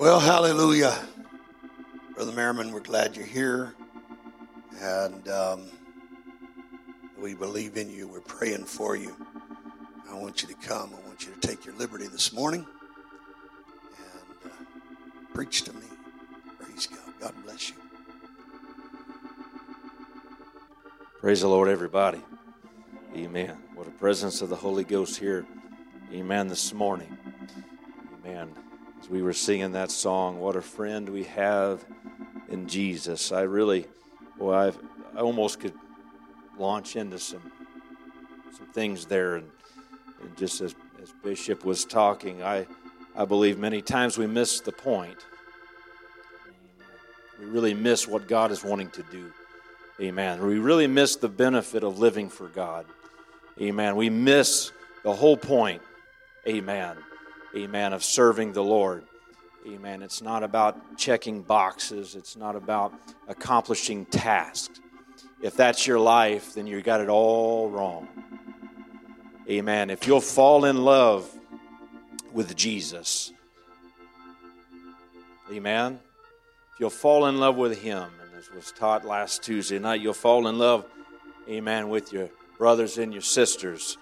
Well, hallelujah. Brother Merriman, we're glad you're here. And um, we believe in you. We're praying for you. I want you to come. I want you to take your liberty this morning and uh, preach to me. Praise God. God bless you. Praise the Lord, everybody. Amen. What a presence of the Holy Ghost here. Amen. This morning. Amen. As we were singing that song, what a friend we have in Jesus. I really, well, I've, I almost could launch into some some things there, and, and just as, as Bishop was talking, I I believe many times we miss the point. We really miss what God is wanting to do. Amen. We really miss the benefit of living for God. Amen. We miss the whole point. Amen. Amen. Of serving the Lord. Amen. It's not about checking boxes, it's not about accomplishing tasks. If that's your life, then you got it all wrong. Amen. If you'll fall in love with Jesus, amen. If you'll fall in love with Him, and as was taught last Tuesday night, you'll fall in love, amen, with your brothers and your sisters.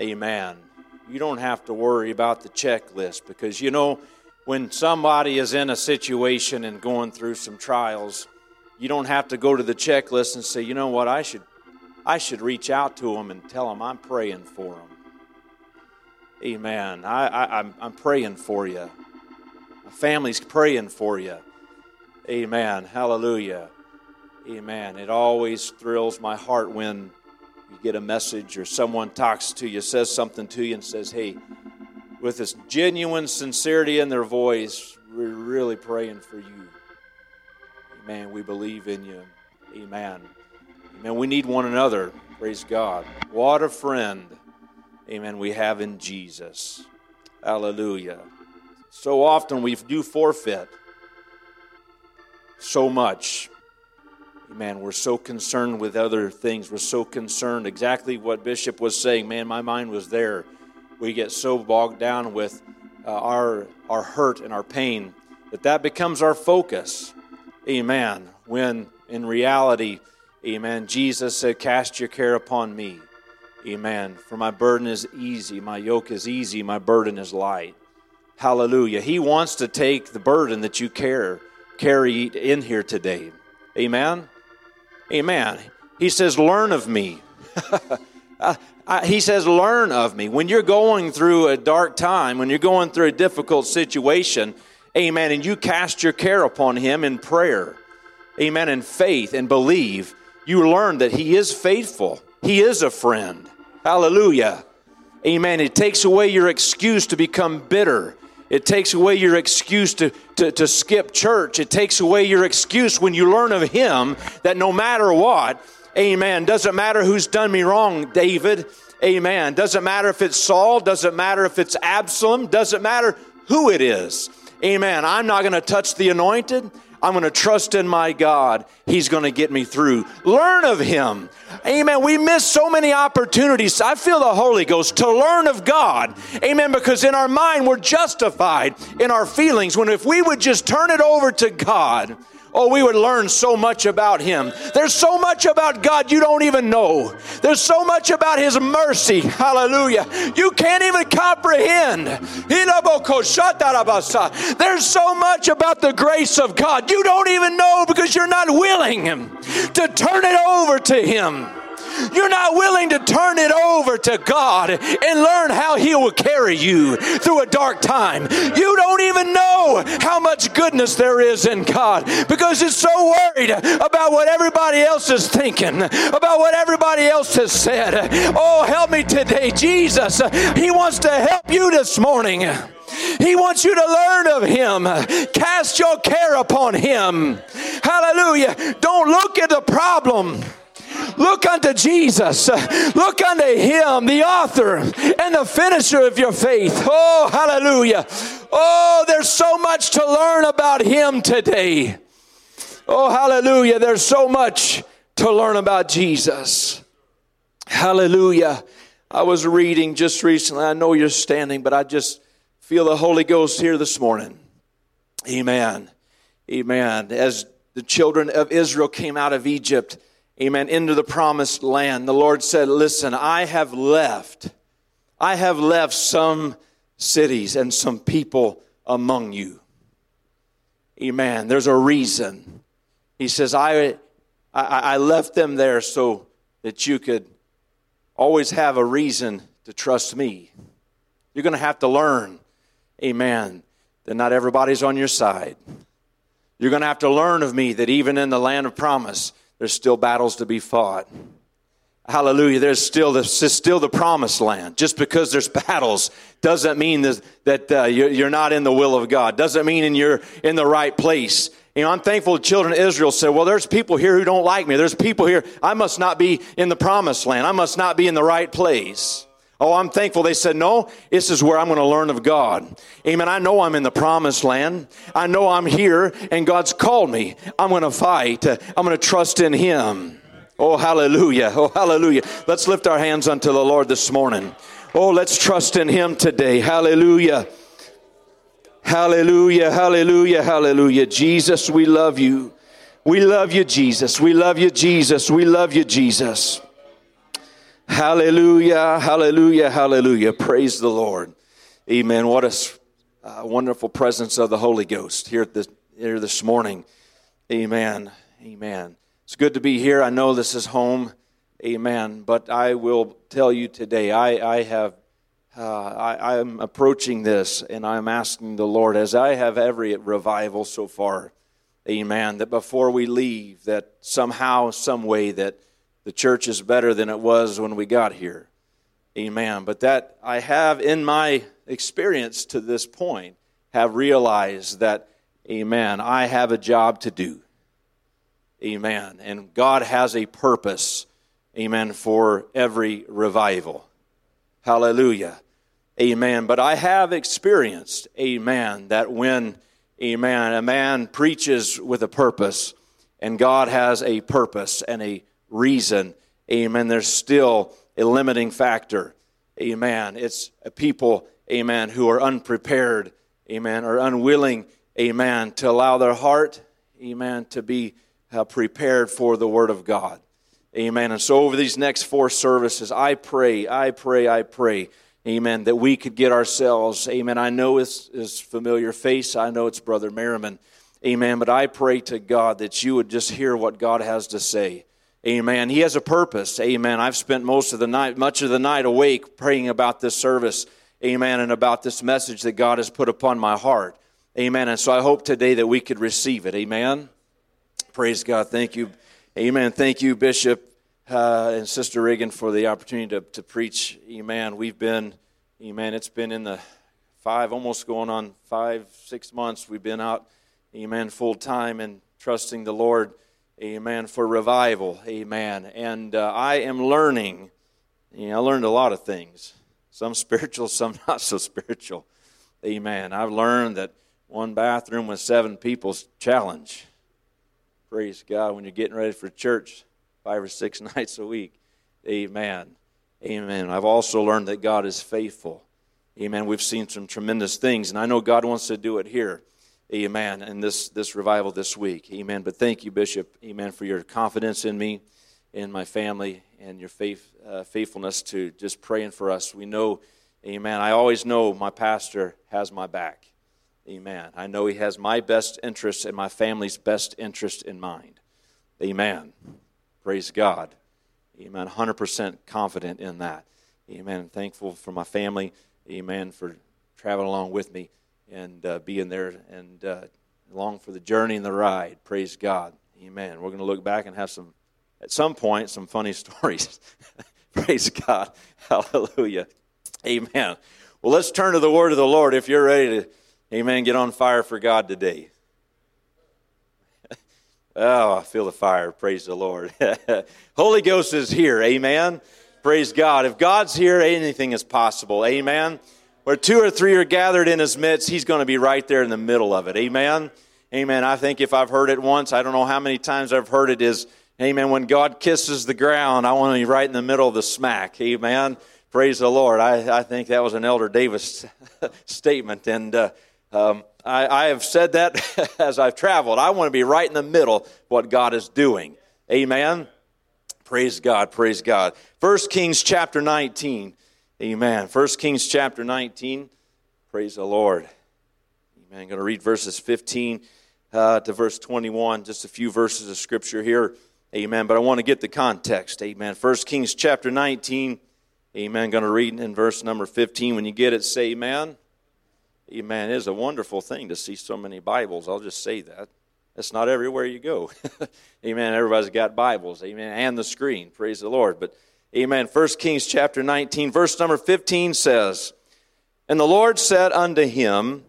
Amen. You don't have to worry about the checklist because you know when somebody is in a situation and going through some trials, you don't have to go to the checklist and say, you know what, I should, I should reach out to them and tell them I'm praying for them. Amen. I, I, I'm, I'm praying for you. My family's praying for you. Amen. Hallelujah. Amen. It always thrills my heart when you get a message or someone talks to you, says something to you, and says, Hey, with this genuine sincerity in their voice, we're really praying for you. Amen. We believe in you. Amen. Amen. We need one another. Praise God. What a friend. Amen. We have in Jesus. Hallelujah. So often we do forfeit so much. Amen. We're so concerned with other things. We're so concerned exactly what Bishop was saying. Man, my mind was there we get so bogged down with uh, our, our hurt and our pain that that becomes our focus. Amen. When in reality, amen, Jesus said, Cast your care upon me. Amen. For my burden is easy, my yoke is easy, my burden is light. Hallelujah. He wants to take the burden that you care, carry in here today. Amen. Amen. He says, Learn of me. uh, I, he says, Learn of me. When you're going through a dark time, when you're going through a difficult situation, amen, and you cast your care upon Him in prayer, amen, in faith and believe, you learn that He is faithful. He is a friend. Hallelujah. Amen. It takes away your excuse to become bitter. It takes away your excuse to, to, to skip church. It takes away your excuse when you learn of Him that no matter what, Amen. Doesn't matter who's done me wrong, David. Amen. Doesn't matter if it's Saul. Doesn't matter if it's Absalom. Doesn't matter who it is. Amen. I'm not going to touch the anointed. I'm going to trust in my God. He's going to get me through. Learn of Him. Amen. We miss so many opportunities. I feel the Holy Ghost to learn of God. Amen. Because in our mind, we're justified in our feelings. When if we would just turn it over to God, Oh, we would learn so much about Him. There's so much about God you don't even know. There's so much about His mercy. Hallelujah. You can't even comprehend. There's so much about the grace of God you don't even know because you're not willing to turn it over to Him. You're not willing to turn it over to God and learn how He will carry you through a dark time. You don't even know how much goodness there is in God because it's so worried about what everybody else is thinking, about what everybody else has said. Oh, help me today, Jesus. He wants to help you this morning. He wants you to learn of Him. Cast your care upon Him. Hallelujah. Don't look at the problem. Look unto Jesus. Look unto Him, the author and the finisher of your faith. Oh, hallelujah. Oh, there's so much to learn about Him today. Oh, hallelujah. There's so much to learn about Jesus. Hallelujah. I was reading just recently. I know you're standing, but I just feel the Holy Ghost here this morning. Amen. Amen. As the children of Israel came out of Egypt, amen, into the promised land, the Lord said, Listen, I have left, I have left some cities and some people among you. Amen. There's a reason. He says, I, I, I left them there so that you could always have a reason to trust me. You're going to have to learn, amen, that not everybody's on your side. You're going to have to learn of me that even in the land of promise, there's still battles to be fought. Hallelujah. There's still the, still the promised land. Just because there's battles doesn't mean that, that uh, you're, you're not in the will of God. Doesn't mean you're in the right place. You know, I'm thankful the children of Israel said, well, there's people here who don't like me. There's people here. I must not be in the promised land. I must not be in the right place. Oh, I'm thankful they said, no, this is where I'm going to learn of God. Amen. I know I'm in the promised land. I know I'm here and God's called me. I'm going to fight. I'm going to trust in Him. Oh, hallelujah. Oh, hallelujah. Let's lift our hands unto the Lord this morning. Oh, let's trust in Him today. Hallelujah. Hallelujah. Hallelujah. Hallelujah. Jesus, we love you. We love you, Jesus. We love you, Jesus. We love you, Jesus. Hallelujah. Hallelujah. Hallelujah. Praise the Lord. Amen. What a uh, wonderful presence of the Holy Ghost here, this, here this morning. Amen. Amen. It's good to be here. I know this is home. Amen. But I will tell you today, I, I have, uh, I, I'm approaching this and I'm asking the Lord, as I have every revival so far, amen, that before we leave, that somehow, some way, that the church is better than it was when we got here. Amen. But that I have in my experience to this point have realized that, amen, I have a job to do. Amen. And God has a purpose, amen, for every revival. Hallelujah. Amen. But I have experienced, amen, that when, amen, a man preaches with a purpose and God has a purpose and a reason, amen, there's still a limiting factor. Amen. It's a people, amen, who are unprepared, amen, or unwilling, amen, to allow their heart, amen, to be uh, prepared for the Word of God. Amen. And so, over these next four services, I pray, I pray, I pray, amen, that we could get ourselves, amen. I know it's his familiar face, I know it's Brother Merriman, amen, but I pray to God that you would just hear what God has to say. Amen. He has a purpose. Amen. I've spent most of the night, much of the night awake praying about this service. Amen. And about this message that God has put upon my heart. Amen. And so I hope today that we could receive it. Amen. Praise God. Thank you. Amen. Thank you, Bishop uh, and Sister Reagan, for the opportunity to, to preach. Amen. We've been, amen, it's been in the five, almost going on five, six months. We've been out, amen, full time and trusting the Lord, amen, for revival. Amen. And uh, I am learning, you know, I learned a lot of things, some spiritual, some not so spiritual. Amen. I've learned that one bathroom with seven people's challenge. Praise God. When you're getting ready for church five or six nights a week. Amen. Amen. I've also learned that God is faithful. Amen. We've seen some tremendous things, and I know God wants to do it here. Amen. In this, this revival this week. Amen. But thank you, Bishop. Amen. For your confidence in me, in my family, and your faith, uh, faithfulness to just praying for us. We know, amen. I always know my pastor has my back. Amen. I know He has my best interest and my family's best interest in mind. Amen. Praise God. Amen. 100% confident in that. Amen. Thankful for my family. Amen. For traveling along with me and uh, in there and uh, along for the journey and the ride. Praise God. Amen. We're going to look back and have some, at some point, some funny stories. Praise God. Hallelujah. Amen. Well, let's turn to the word of the Lord if you're ready to Amen. Get on fire for God today. oh, I feel the fire. Praise the Lord. Holy Ghost is here. Amen. Praise God. If God's here, anything is possible. Amen. Where two or three are gathered in his midst, he's going to be right there in the middle of it. Amen. Amen. I think if I've heard it once, I don't know how many times I've heard it is, Amen. When God kisses the ground, I want to be right in the middle of the smack. Amen. Praise the Lord. I, I think that was an Elder Davis statement. And, uh, Um, I, I have said that as I've traveled. I want to be right in the middle of what God is doing. Amen. Praise God. Praise God. First Kings chapter 19. Amen. First Kings chapter 19. Praise the Lord. Amen. I'm going to read verses 15 uh, to verse 21, just a few verses of scripture here. Amen. But I want to get the context. Amen. First Kings chapter 19. Amen. I'm Going to read in verse number 15. When you get it, say amen. Amen. It is a wonderful thing to see so many Bibles. I'll just say that. It's not everywhere you go. amen. Everybody's got Bibles. Amen. And the screen. Praise the Lord. But amen. First Kings chapter 19, verse number 15 says, And the Lord said unto him,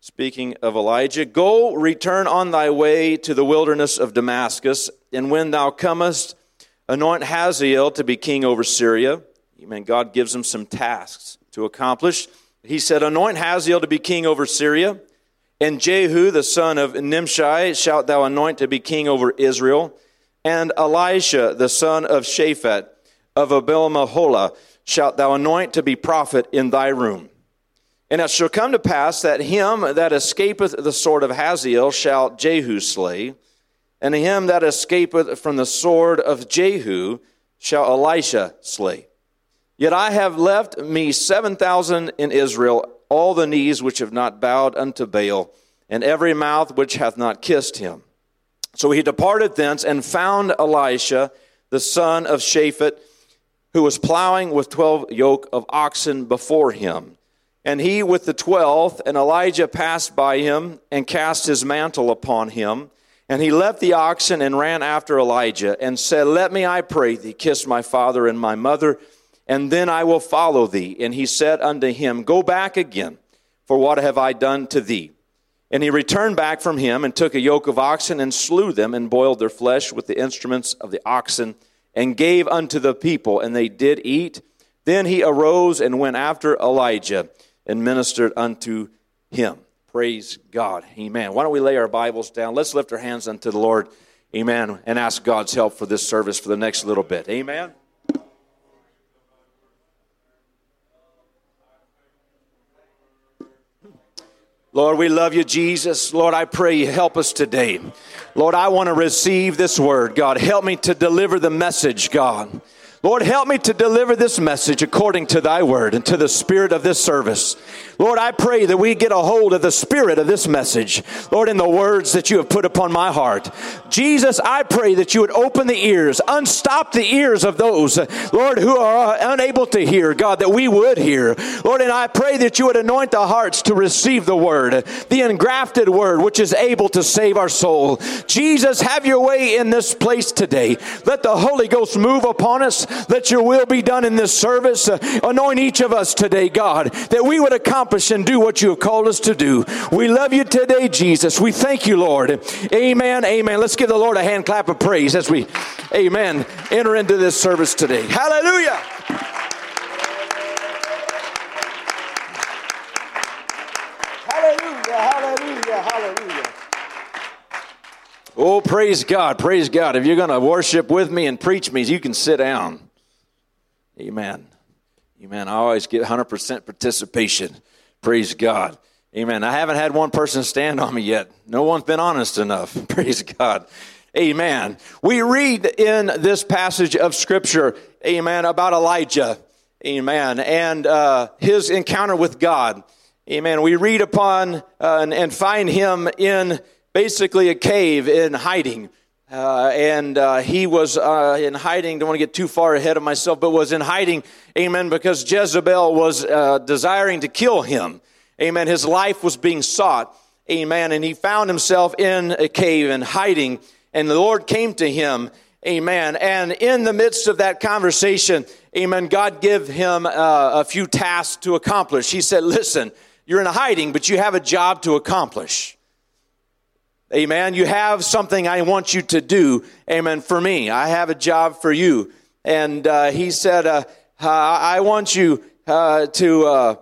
Speaking of Elijah, go return on thy way to the wilderness of Damascus, and when thou comest, anoint Hazael to be king over Syria. Amen. God gives him some tasks to accomplish. He said, Anoint Hazael to be king over Syria, and Jehu, the son of Nimshi, shalt thou anoint to be king over Israel, and Elisha, the son of Shaphat of Abel shalt thou anoint to be prophet in thy room. And it shall come to pass that him that escapeth the sword of Hazael shall Jehu slay, and him that escapeth from the sword of Jehu shall Elisha slay. Yet I have left me seven thousand in Israel, all the knees which have not bowed unto Baal, and every mouth which hath not kissed him. So he departed thence and found Elisha, the son of Shaphat, who was plowing with twelve yoke of oxen before him and he with the twelfth, and Elijah passed by him and cast his mantle upon him. And he left the oxen and ran after Elijah and said, Let me, I pray thee, kiss my father and my mother, and then I will follow thee. And he said unto him, Go back again, for what have I done to thee? And he returned back from him and took a yoke of oxen and slew them and boiled their flesh with the instruments of the oxen and gave unto the people, and they did eat. Then he arose and went after Elijah and ministered unto him. Praise God. Amen. Why don't we lay our Bibles down? Let's lift our hands unto the Lord. Amen. And ask God's help for this service for the next little bit. Amen. Lord, we love you, Jesus. Lord, I pray you help us today. Lord, I want to receive this word. God, help me to deliver the message, God. Lord, help me to deliver this message according to thy word and to the spirit of this service. Lord, I pray that we get a hold of the spirit of this message, Lord, in the words that you have put upon my heart. Jesus, I pray that you would open the ears, unstop the ears of those, Lord, who are unable to hear, God, that we would hear. Lord, and I pray that you would anoint the hearts to receive the word, the engrafted word, which is able to save our soul. Jesus, have your way in this place today. Let the Holy Ghost move upon us. Let your will be done in this service. anoint each of us today, God, that we would accomplish accomplish and do what you have called us to do. We love you today, Jesus. We thank you, Lord. Amen. Amen. Let's give the Lord a hand clap of praise as we, amen, enter into this service today. Hallelujah. Hallelujah. Hallelujah. Hallelujah. Oh, praise God. Praise God. If you're going to worship with me and preach me, you can sit down. Amen. Amen. I always get 100% participation. Praise God. Amen. I haven't had one person stand on me yet. No one's been honest enough. Praise God. Amen. We read in this passage of Scripture, amen, about Elijah, amen, and uh, his encounter with God. Amen. We read upon uh, and, and, find him in basically a cave in hiding. Uh, and uh, he was uh, in hiding. Don't want to get too far ahead of myself, but was in hiding, amen, because Jezebel was uh, desiring to kill him. Amen. His life was being sought. Amen. And he found himself in a cave and hiding. And the Lord came to him. Amen. And in the midst of that conversation, amen, God gave him uh, a few tasks to accomplish. He said, Listen, you're in hiding, but you have a job to accomplish. Amen. You have something I want you to do. Amen. For me, I have a job for you. And uh, he said, uh, I want you uh, to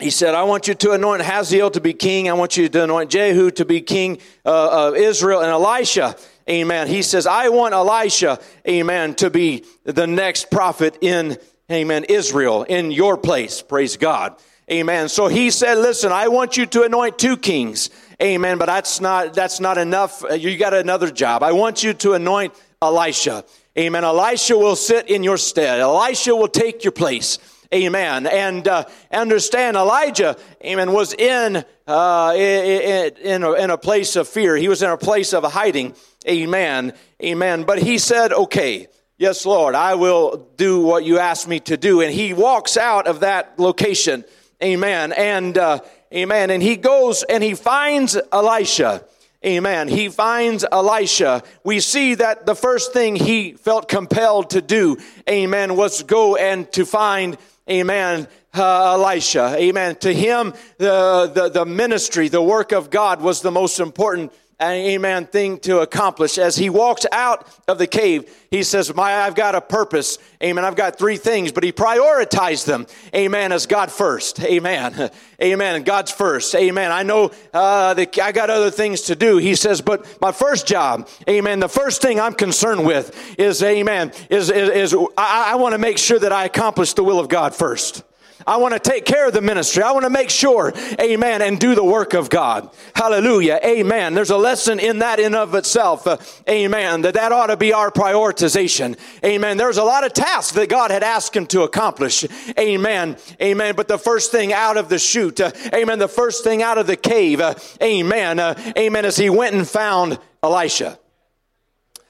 he said, I want you to anoint Hazael to be king. I want you to anoint Jehu to be king uh, of Israel and Elisha. Amen. He says, I want Elisha, amen, to be the next prophet in, amen, Israel, in your place. Praise God. Amen. So he said, listen, I want you to anoint two kings. Amen. But that's not, that's not enough. You got another job. I want you to anoint Elisha. Amen. Elisha will sit in your stead. Elisha will take your place. Amen. And uh, understand, Elijah, amen, was in, uh, in, in, a, in a place of fear. He was in a place of hiding. Amen. Amen. But he said, okay, yes, Lord, I will do what you asked me to do. And he walks out of that location. Amen. And, uh, amen. And he goes and he finds Elisha. Amen. He finds Elisha. We see that the first thing he felt compelled to do, amen, was go and to find, amen, uh, Elisha. Amen. To him, the, the, the ministry, the work of God was the most important amen, thing to accomplish. As he walks out of the cave, he says, My, I've got a purpose. Amen. I've got three things, but he prioritized them. Amen. As God first. Amen. Amen. God's first. Amen. I know uh, that I got other things to do. He says, but my first job, amen, the first thing I'm concerned with is, amen, is, is, is I, I want to make sure that I accomplish the will of God first. I want to take care of the ministry. I want to make sure, amen, and do the work of God. Hallelujah. Amen. There's a lesson in that in of itself. Uh, amen. That that ought to be our prioritization. Amen. There's a lot of tasks that God had asked him to accomplish. Amen. Amen. But the first thing out of the chute, uh, amen, the first thing out of the cave, uh, amen, uh, amen, as he went and found Elisha.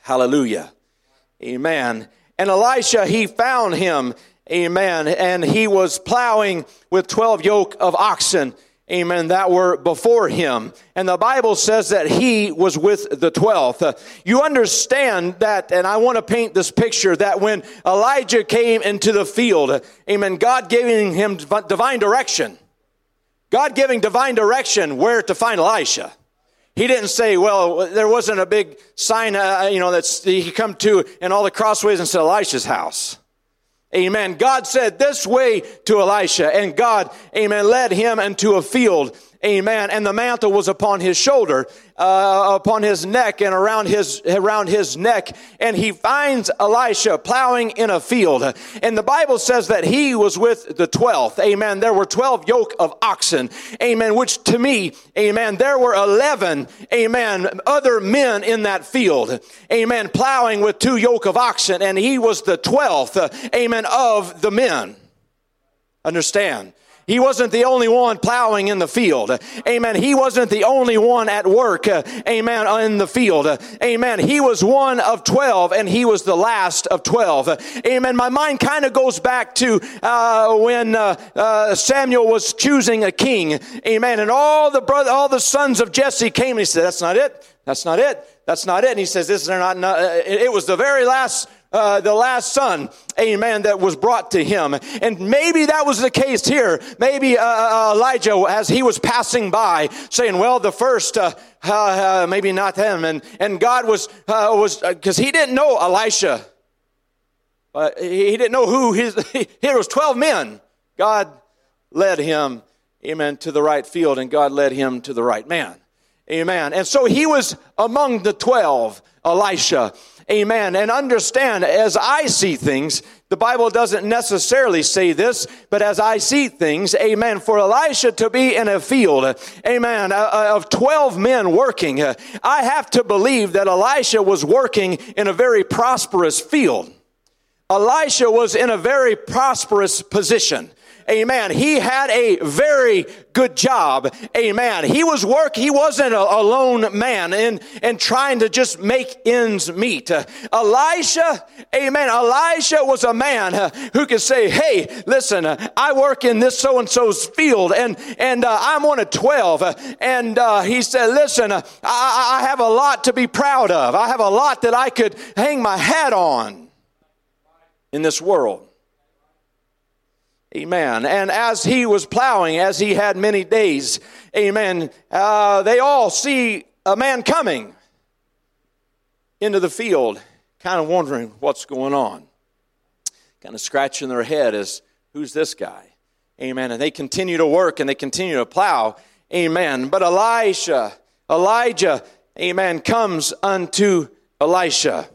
Hallelujah. Amen. And Elisha, he found him Amen. And he was plowing with 12 yoke of oxen. Amen. That were before him. And the Bible says that he was with the 12th. Uh, you understand that, and I want to paint this picture that when Elijah came into the field, amen, God giving him divine direction. God giving divine direction where to find Elisha. He didn't say, well, there wasn't a big sign, uh, you know, that he come to in all the crossways and said Elisha's house. Amen. God said this way to Elisha, and God, amen, led him into a field Amen. And the mantle was upon his shoulder, uh, upon his neck and around his, around his neck. And he finds Elisha plowing in a field. And the Bible says that he was with the 12th. Amen. There were 12 yoke of oxen. Amen. Which to me, amen, there were 11, amen, other men in that field. Amen. Plowing with two yoke of oxen. And he was the 12th, amen, of the men. Understand? He wasn't the only one plowing in the field. Amen. He wasn't the only one at work. Amen. In the field. Amen. He was one of 12 and he was the last of 12. Amen. My mind kind of goes back to uh, when uh, uh, Samuel was choosing a king. Amen. And all the brother, all the sons of Jesse came and he said, that's not it. That's not it. That's not it. And he says, this is not, not it was the very last uh, the last son, amen, that was brought to him. And maybe that was the case here. Maybe uh, uh, Elijah, as he was passing by, saying, well, the first, uh, uh maybe not him. And, and God was, uh, was because he didn't know Elisha. he didn't know who his, here was 12 men. God led him, amen, to the right field, and God led him to the right man. Amen. And so he was among the 12, Elisha. Amen. And understand, as I see things, the Bible doesn't necessarily say this, but as I see things, amen, for Elisha to be in a field, amen, uh, uh, of 12 men working, uh, I have to believe that Elisha was working in a very prosperous field. Elisha was in a very prosperous position. Amen. He had a very good job. Amen. He was work. He wasn't a, a lone man and, and trying to just make ends meet. Uh, Elisha, amen. Elisha was a man uh, who could say, Hey, listen, uh, I work in this so and so's field and, and uh, I'm one of 12. Uh, and uh, he said, Listen, I, I have a lot to be proud of. I have a lot that I could hang my hat on in this world. Amen. And as he was plowing, as he had many days, amen, uh, they all see a man coming into the field, kind of wondering what's going on, kind of scratching their head as, who's this guy? Amen. And they continue to work and they continue to plow. Amen. But Elisha, Elijah, amen, comes unto Elisha.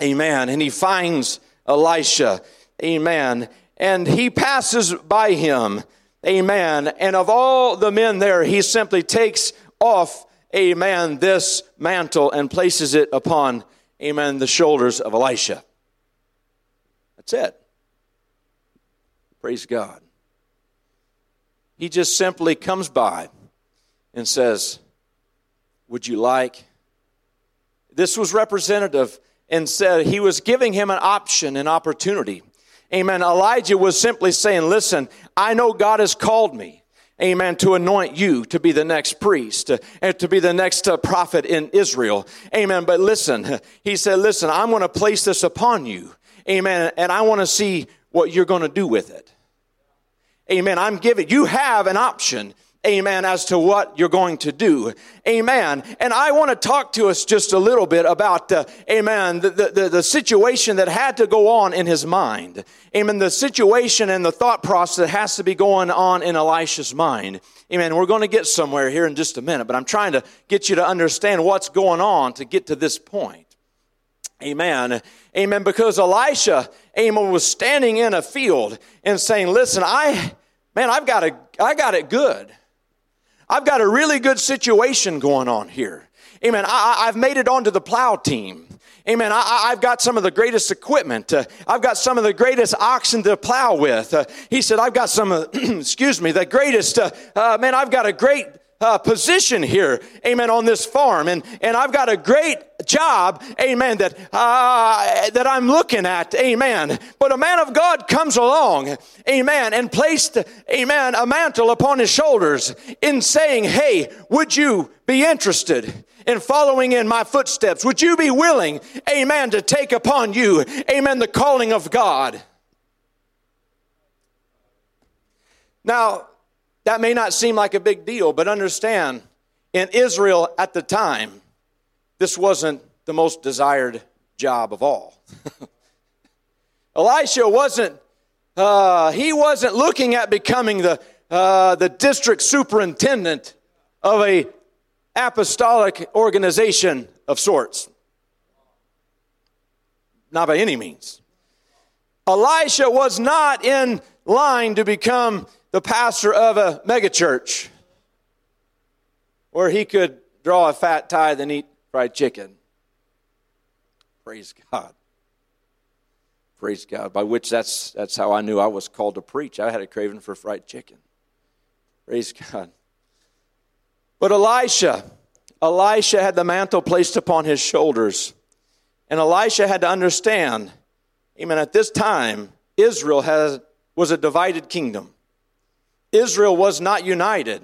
Amen. And he finds Elisha. Amen and he passes by him. Amen. And of all the men there, he simply takes off, amen, this mantle and places it upon, amen, the shoulders of Elisha. That's it. Praise God. He just simply comes by and says, Would you like? This was representative and said he was giving him an option, an opportunity. Amen. Elijah was simply saying, Listen, I know God has called me. Amen. To anoint you to be the next priest and to be the next uh, prophet in Israel. Amen. But listen, he said, Listen, I'm going to place this upon you. Amen. And I want to see what you're going to do with it. Amen. I'm giving, you have an option amen, as to what you're going to do. Amen. And I want to talk to us just a little bit about, uh, amen, the, the, the situation that had to go on in his mind. Amen. The situation and the thought process that has to be going on in Elisha's mind. Amen. We're going to get somewhere here in just a minute, but I'm trying to get you to understand what's going on to get to this point. Amen. Amen. Because Elisha, amen, was standing in a field and saying, listen, I, man, I've got, a, I got it good. I've got a really good situation going on here. Amen. I, have made it onto the plow team. Amen. I, have got some of the greatest equipment. Uh, I've got some of the greatest oxen to plow with. Uh, he said, I've got some, uh, excuse me, the greatest, uh, uh, man, I've got a great uh, position here, amen, on this farm. And, and I've got a great job, amen, that, uh, that I'm looking at, amen. But a man of God comes along, amen, and placed, amen, a mantle upon his shoulders in saying, hey, would you be interested in following in my footsteps? Would you be willing, amen, to take upon you, amen, the calling of God? Now, that may not seem like a big deal, but understand in Israel at the time, this wasn't the most desired job of all. Elisha wasn't, uh, he wasn't looking at becoming the, uh, the district superintendent of a apostolic organization of sorts. Not by any means. Elisha was not in line to become the pastor of a megachurch where he could draw a fat tithe and eat fried chicken. Praise God. Praise God. By which that's that's how I knew I was called to preach. I had a craving for fried chicken. Praise God. But Elisha, Elisha had the mantle placed upon his shoulders. And Elisha had to understand, amen, at this time, Israel has, was a divided kingdom. Israel was not united.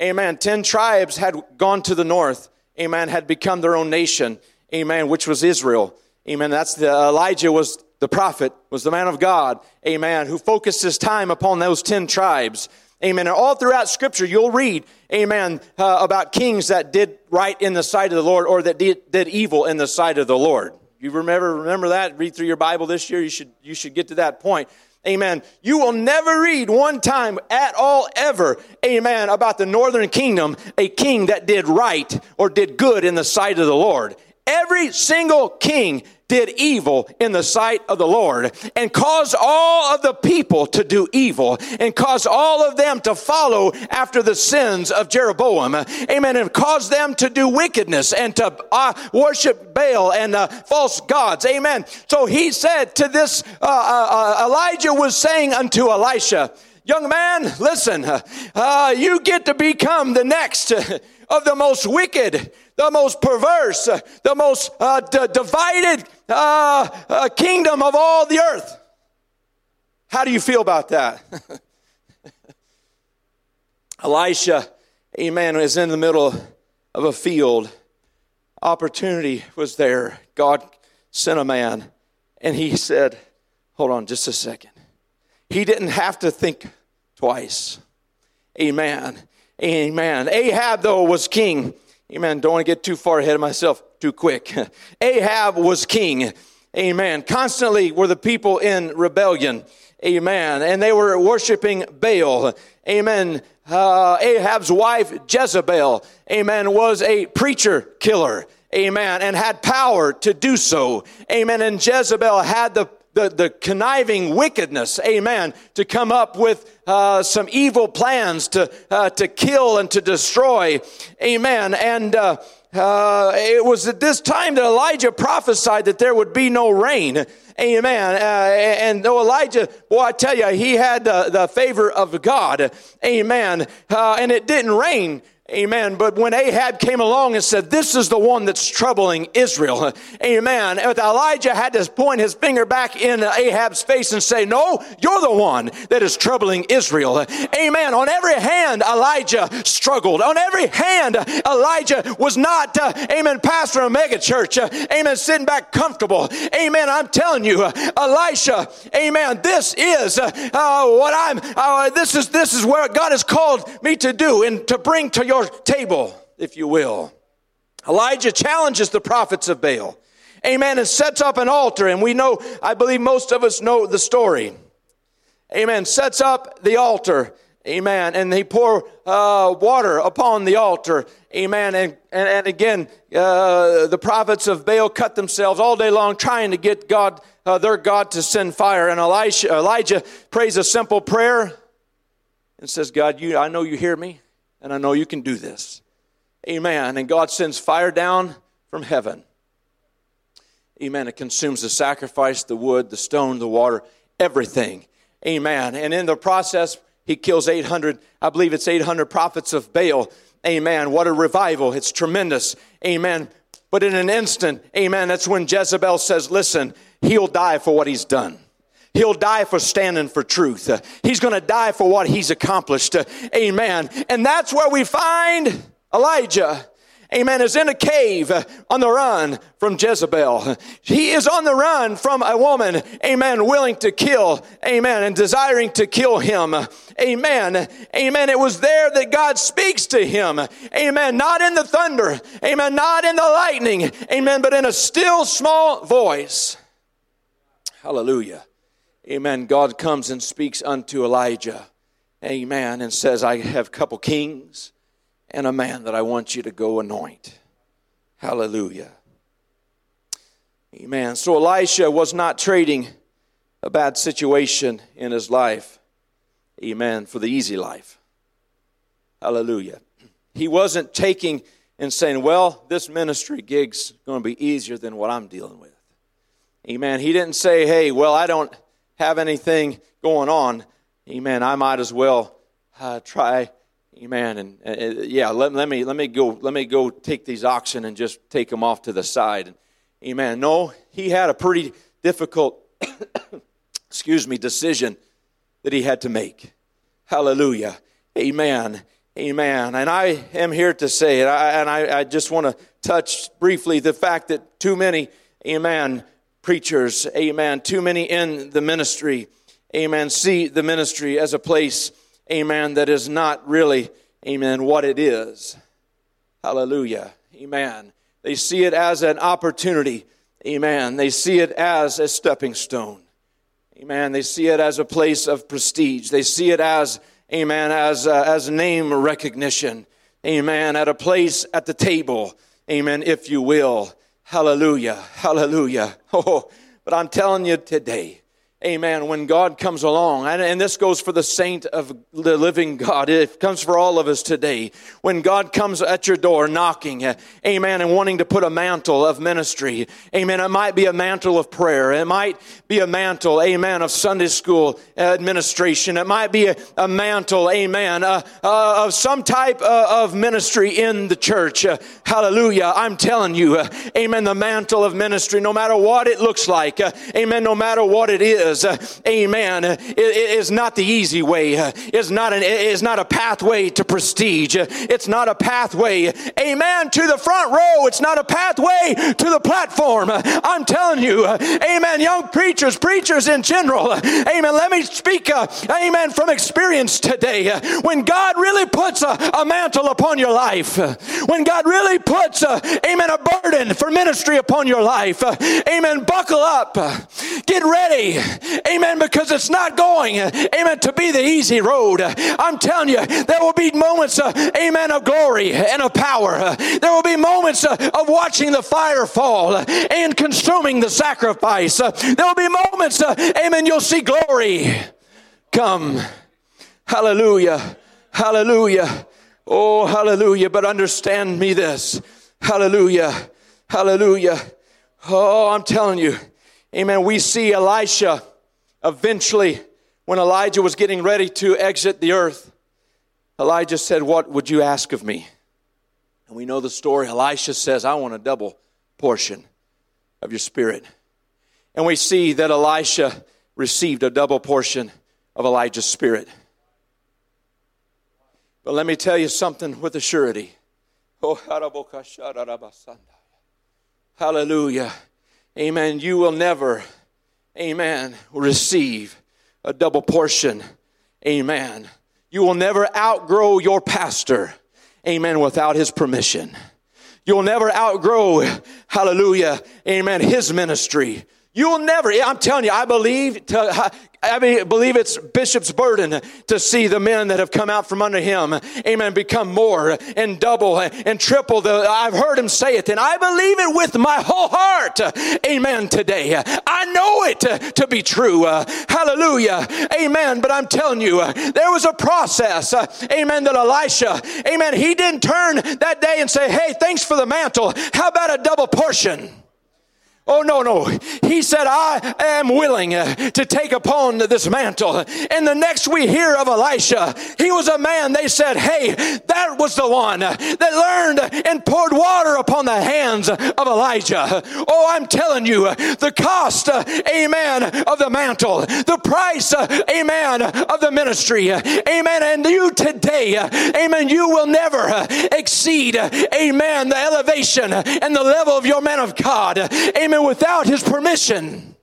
Amen. Ten tribes had gone to the north. Amen. Had become their own nation. Amen. Which was Israel. Amen. That's the Elijah was the prophet, was the man of God. Amen. Who focused his time upon those ten tribes. Amen. And all throughout Scripture, you'll read, Amen, uh, about kings that did right in the sight of the Lord or that did, did evil in the sight of the Lord. You remember remember that? Read through your Bible this year. You should you should get to that point. Amen. You will never read one time at all ever, amen, about the northern kingdom, a king that did right or did good in the sight of the Lord. Every single king did evil in the sight of the Lord and caused all of the people to do evil and caused all of them to follow after the sins of Jeroboam. Amen. And caused them to do wickedness and to uh, worship Baal and uh, false gods. Amen. So he said to this, uh, uh, uh Elijah was saying unto Elisha, Young man, listen, uh, you get to become the next of the most wicked, the most perverse, the most uh, d- divided uh, uh, kingdom of all the earth. How do you feel about that? Elisha, amen, is in the middle of a field. Opportunity was there. God sent a man, and he said, Hold on just a second. He didn't have to think twice. Amen. Amen. Ahab, though, was king. Amen. Don't want to get too far ahead of myself too quick. Ahab was king. Amen. Constantly were the people in rebellion. Amen. And they were worshiping Baal. Amen. Uh, Ahab's wife, Jezebel, amen, was a preacher killer. Amen. And had power to do so. Amen. And Jezebel had the the, the conniving wickedness, amen, to come up with uh, some evil plans to, uh, to kill and to destroy, amen. And uh, uh, it was at this time that Elijah prophesied that there would be no rain. Amen. Uh, and though Elijah, boy, I tell you, he had the, the favor of God. Amen. Uh, and it didn't rain Amen. But when Ahab came along and said, This is the one that's troubling Israel. Amen. Elijah had to point his finger back in Ahab's face and say, No, you're the one that is troubling Israel. Amen. On every hand, Elijah struggled. On every hand, Elijah was not, uh, amen, pastor of a mega church. Uh, amen. Sitting back comfortable. Amen. I'm telling you, uh, Elisha, amen. This is uh, uh, what I'm, uh, this is, this is where God has called me to do and to bring to your your table, if you will. Elijah challenges the prophets of Baal. Amen. And sets up an altar. And we know, I believe most of us know the story. Amen. Sets up the altar. Amen. And they pour uh, water upon the altar. Amen. And, and, and again, uh, the prophets of Baal cut themselves all day long trying to get God, uh, their God to send fire. And Elisha, Elijah prays a simple prayer and says, God, you, I know you hear me and I know you can do this. Amen. And God sends fire down from heaven. Amen. It consumes the sacrifice, the wood, the stone, the water, everything. Amen. And in the process, he kills 800, I believe it's 800 prophets of Baal. Amen. What a revival. It's tremendous. Amen. But in an instant, amen, that's when Jezebel says, listen, he'll die for what he's done. He'll die for standing for truth. He's going to die for what he's accomplished. Amen. And that's where we find Elijah. Amen. Is in a cave on the run from Jezebel. He is on the run from a woman. Amen. Willing to kill. Amen. And desiring to kill him. Amen. Amen. It was there that God speaks to him. Amen. Not in the thunder. Amen. Not in the lightning. Amen. But in a still small voice. Hallelujah. Amen. God comes and speaks unto Elijah. Amen. And says, I have a couple kings and a man that I want you to go anoint. Hallelujah. Amen. So Elisha was not trading a bad situation in his life. Amen. For the easy life. Hallelujah. He wasn't taking and saying, well, this ministry gig's going to be easier than what I'm dealing with. Amen. He didn't say, hey, well, I don't have anything going on, amen, I might as well uh, try, amen, and uh, yeah, let, let me let me go let me go take these oxen and just take them off to the side, amen. No, he had a pretty difficult, excuse me, decision that he had to make. Hallelujah, amen. Amen. And I am here to say it, I, and I, I just want to touch briefly the fact that too many, amen, preachers, amen, too many in the ministry, amen, see the ministry as a place, amen, that is not really, amen, what it is. Hallelujah. Amen. They see it as an opportunity. Amen. They see it as a stepping stone. Amen. They see it as a place of prestige. They see it as, amen, as, uh, as name recognition. Amen. At a place at the table. Amen, if you will. Hallelujah. Hallelujah. Oh, but I'm telling you today, Amen. When God comes along, and, and, this goes for the saint of the living God, it comes for all of us today. When God comes at your door knocking, amen, and wanting to put a mantle of ministry, amen. It might be a mantle of prayer, it might be a mantle, amen, of Sunday school administration, it might be a, a mantle, amen, uh, uh, of some type uh, of ministry in the church. Hallelujah. I'm telling you, amen, the mantle of ministry, no matter what it looks like, amen, no matter what it is is, uh, amen, uh, is not the easy way. Uh, it's not an, it's not a pathway to prestige. Uh, it's not a pathway, amen, to the front row. It's not a pathway to the platform. Uh, I'm telling you, uh, amen, young preachers, preachers in general, amen, let me speak, amen, from experience today. When God really puts a, a mantle upon your life, when God really puts, amen, a burden for ministry upon your life, amen, buckle up, get ready, amen, because it's not going, amen, to be the easy road. I'm telling you, there will be moments, amen, of glory and of power. there will be moments of watching the fire fall and consuming the sacrifice. there will be moments, amen, you'll see glory come. Hallelujah. Hallelujah. Oh, hallelujah. But understand me this. Hallelujah. Hallelujah. Oh, I'm telling you. Amen. We see Elisha eventually, when Elijah was getting ready to exit the earth, Elijah said, What would you ask of me? And we know the story. Elisha says, I want a double portion of your spirit. And we see that Elisha received a double portion of Elijah's spirit. But let me tell you something with a surety. Oh, hallelujah. Amen. You will never, amen, receive a double portion. Amen. You will never outgrow your pastor. Amen. Without his permission. You'll never outgrow, hallelujah, amen, his ministry. You'll never, I'm telling you, I believe to, I believe it's Bishop's burden to see the men that have come out from under him, amen, become more and double and triple. The, I've heard him say it, and I believe it with my whole heart, amen, today. I know it to be true. hallelujah, amen. But I'm telling you, there was a process, amen, that Elisha, amen, he didn't turn that day and say, hey, thanks for the mantle. How about a double portion? Oh, no, no. He said, I am willing uh, to take upon this mantle. And the next we hear of Elisha, he was a man, they said, hey, that was the one uh, that learned and poured water upon the hands of Elijah. Oh, I'm telling you, uh, the cost, uh, amen, of the mantle, the price, uh, amen, of the ministry, uh, amen. And you today, amen, you will never exceed, amen, the elevation and the level of your man of God, amen without his permission.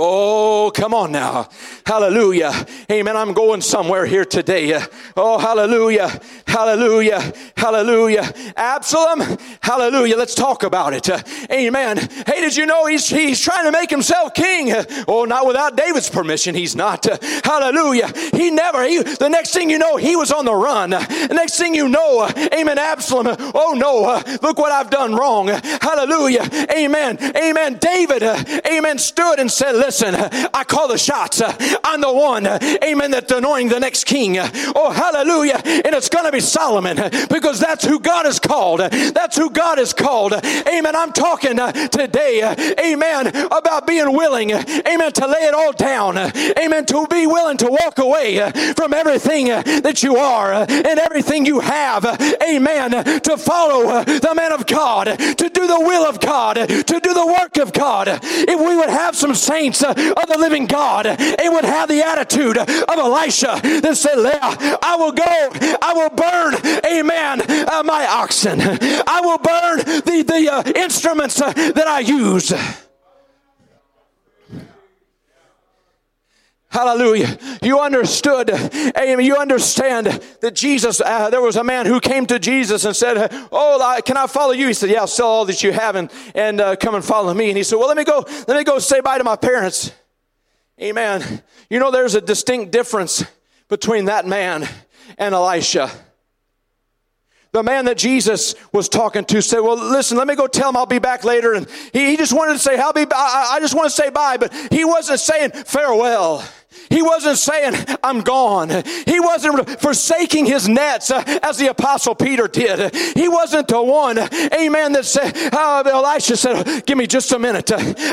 Oh, come on now. Hallelujah. Amen. I'm going somewhere here today. Oh, hallelujah. Hallelujah. Hallelujah. Absalom. Hallelujah. Let's talk about it. Amen. Hey, did you know he's, he's trying to make himself king? Oh, not without David's permission. He's not. Hallelujah. He never, he, the next thing you know, he was on the run. The next thing you know, amen, Absalom. Oh, no. Look what I've done wrong. Hallelujah. Amen. Amen. David, amen, stood and said, listen, I call the shots. I'm the one, amen, that's anointing the next king. Oh, hallelujah. And it's going to be Solomon because that's who God has called. That's who God has called. Amen. I'm talking uh, today, uh, amen, about being willing, amen, to lay it all down. Amen. To be willing to walk away uh, from everything that you are and everything you have. Amen. To follow the man of God, to do the will of God, to do the work of God. If we would have some saints of the living God, it would have the attitude of Elisha that said, I will go, I will burn, amen, uh, my oxen. I will burn the, the uh, instruments uh, that I use. Hallelujah. You understood, amen. You understand that Jesus, uh, there was a man who came to Jesus and said, Oh, can I follow you? He said, Yeah, sell all that you have and, and uh, come and follow me. And he said, Well, let me go, let me go say bye to my parents. Amen. You know, there's a distinct difference between that man and Elisha. The man that Jesus was talking to said, Well, listen, let me go tell him I'll be back later. And he, he just wanted to say, I'll be, I, I just want to say bye, but he wasn't saying farewell. He wasn't saying, I'm gone. He wasn't forsaking his nets uh, as the apostle Peter did. He wasn't the one, amen, that said, uh, Elisha said, give me just a minute.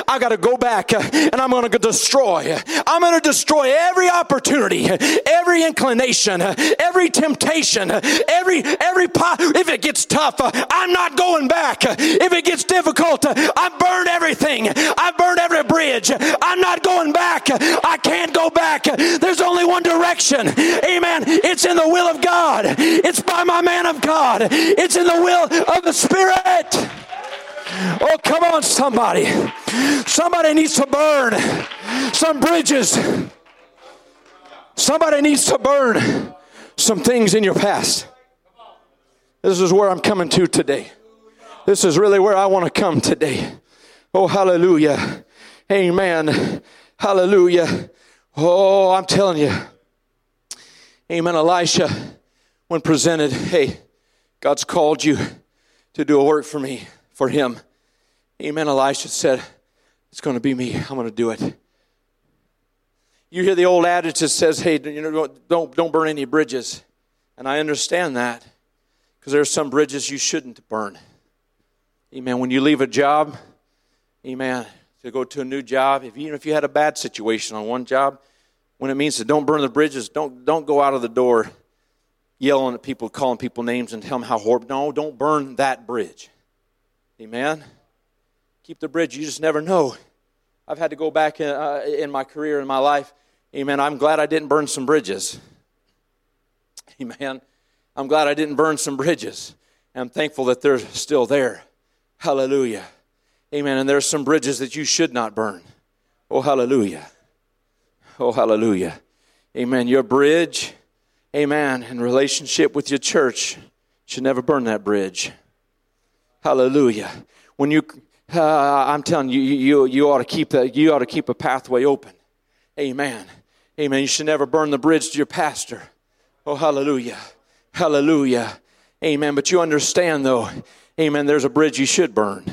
I got to go back uh, and I'm going to destroy. I'm going to destroy every opportunity, every inclination, every temptation, every, every, if it gets tough, uh, I'm not going back. If it gets difficult, uh, I've burned everything. I've burned every bridge. I'm not going back. I can't back. There's only one direction. Amen. It's in the will of God. It's by my man of God. It's in the will of the Spirit. Oh, come on, somebody. Somebody needs to burn some bridges. Somebody needs to burn some things in your past. This is where I'm coming to today. This is really where I want to come today. Oh, hallelujah. Amen. Hallelujah. Oh, I'm telling you. Amen. Elisha, when presented, hey, God's called you to do a work for me, for him. Amen. Elisha said, It's going to be me. I'm going to do it. You hear the old adage that says, Hey, you know, don't, don't burn any bridges. And I understand that because there are some bridges you shouldn't burn. Amen. When you leave a job, amen, to go to a new job, if, even if you had a bad situation on one job, when it means to don't burn the bridges, don't, don't go out of the door yelling at people, calling people names and tell them how horrible. No, don't burn that bridge. Amen. Keep the bridge. You just never know. I've had to go back in, uh, in my career, in my life. Amen. I'm glad I didn't burn some bridges. Amen. I'm glad I didn't burn some bridges. I'm thankful that they're still there. Hallelujah. Amen. And there's some bridges that you should not burn. Oh, hallelujah. Oh, hallelujah. Amen. Your bridge, amen, in relationship with your church should never burn that bridge. Hallelujah. When you, uh, I'm telling you, you, you ought to keep that, you ought to keep a pathway open. Amen. Amen. You should never burn the bridge to your pastor. Oh, hallelujah. Hallelujah. Amen. But you understand, though, amen, there's a bridge you should burn.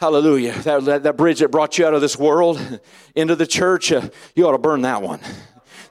Hallelujah. That, that, that bridge that brought you out of this world into the church, uh, you ought to burn that one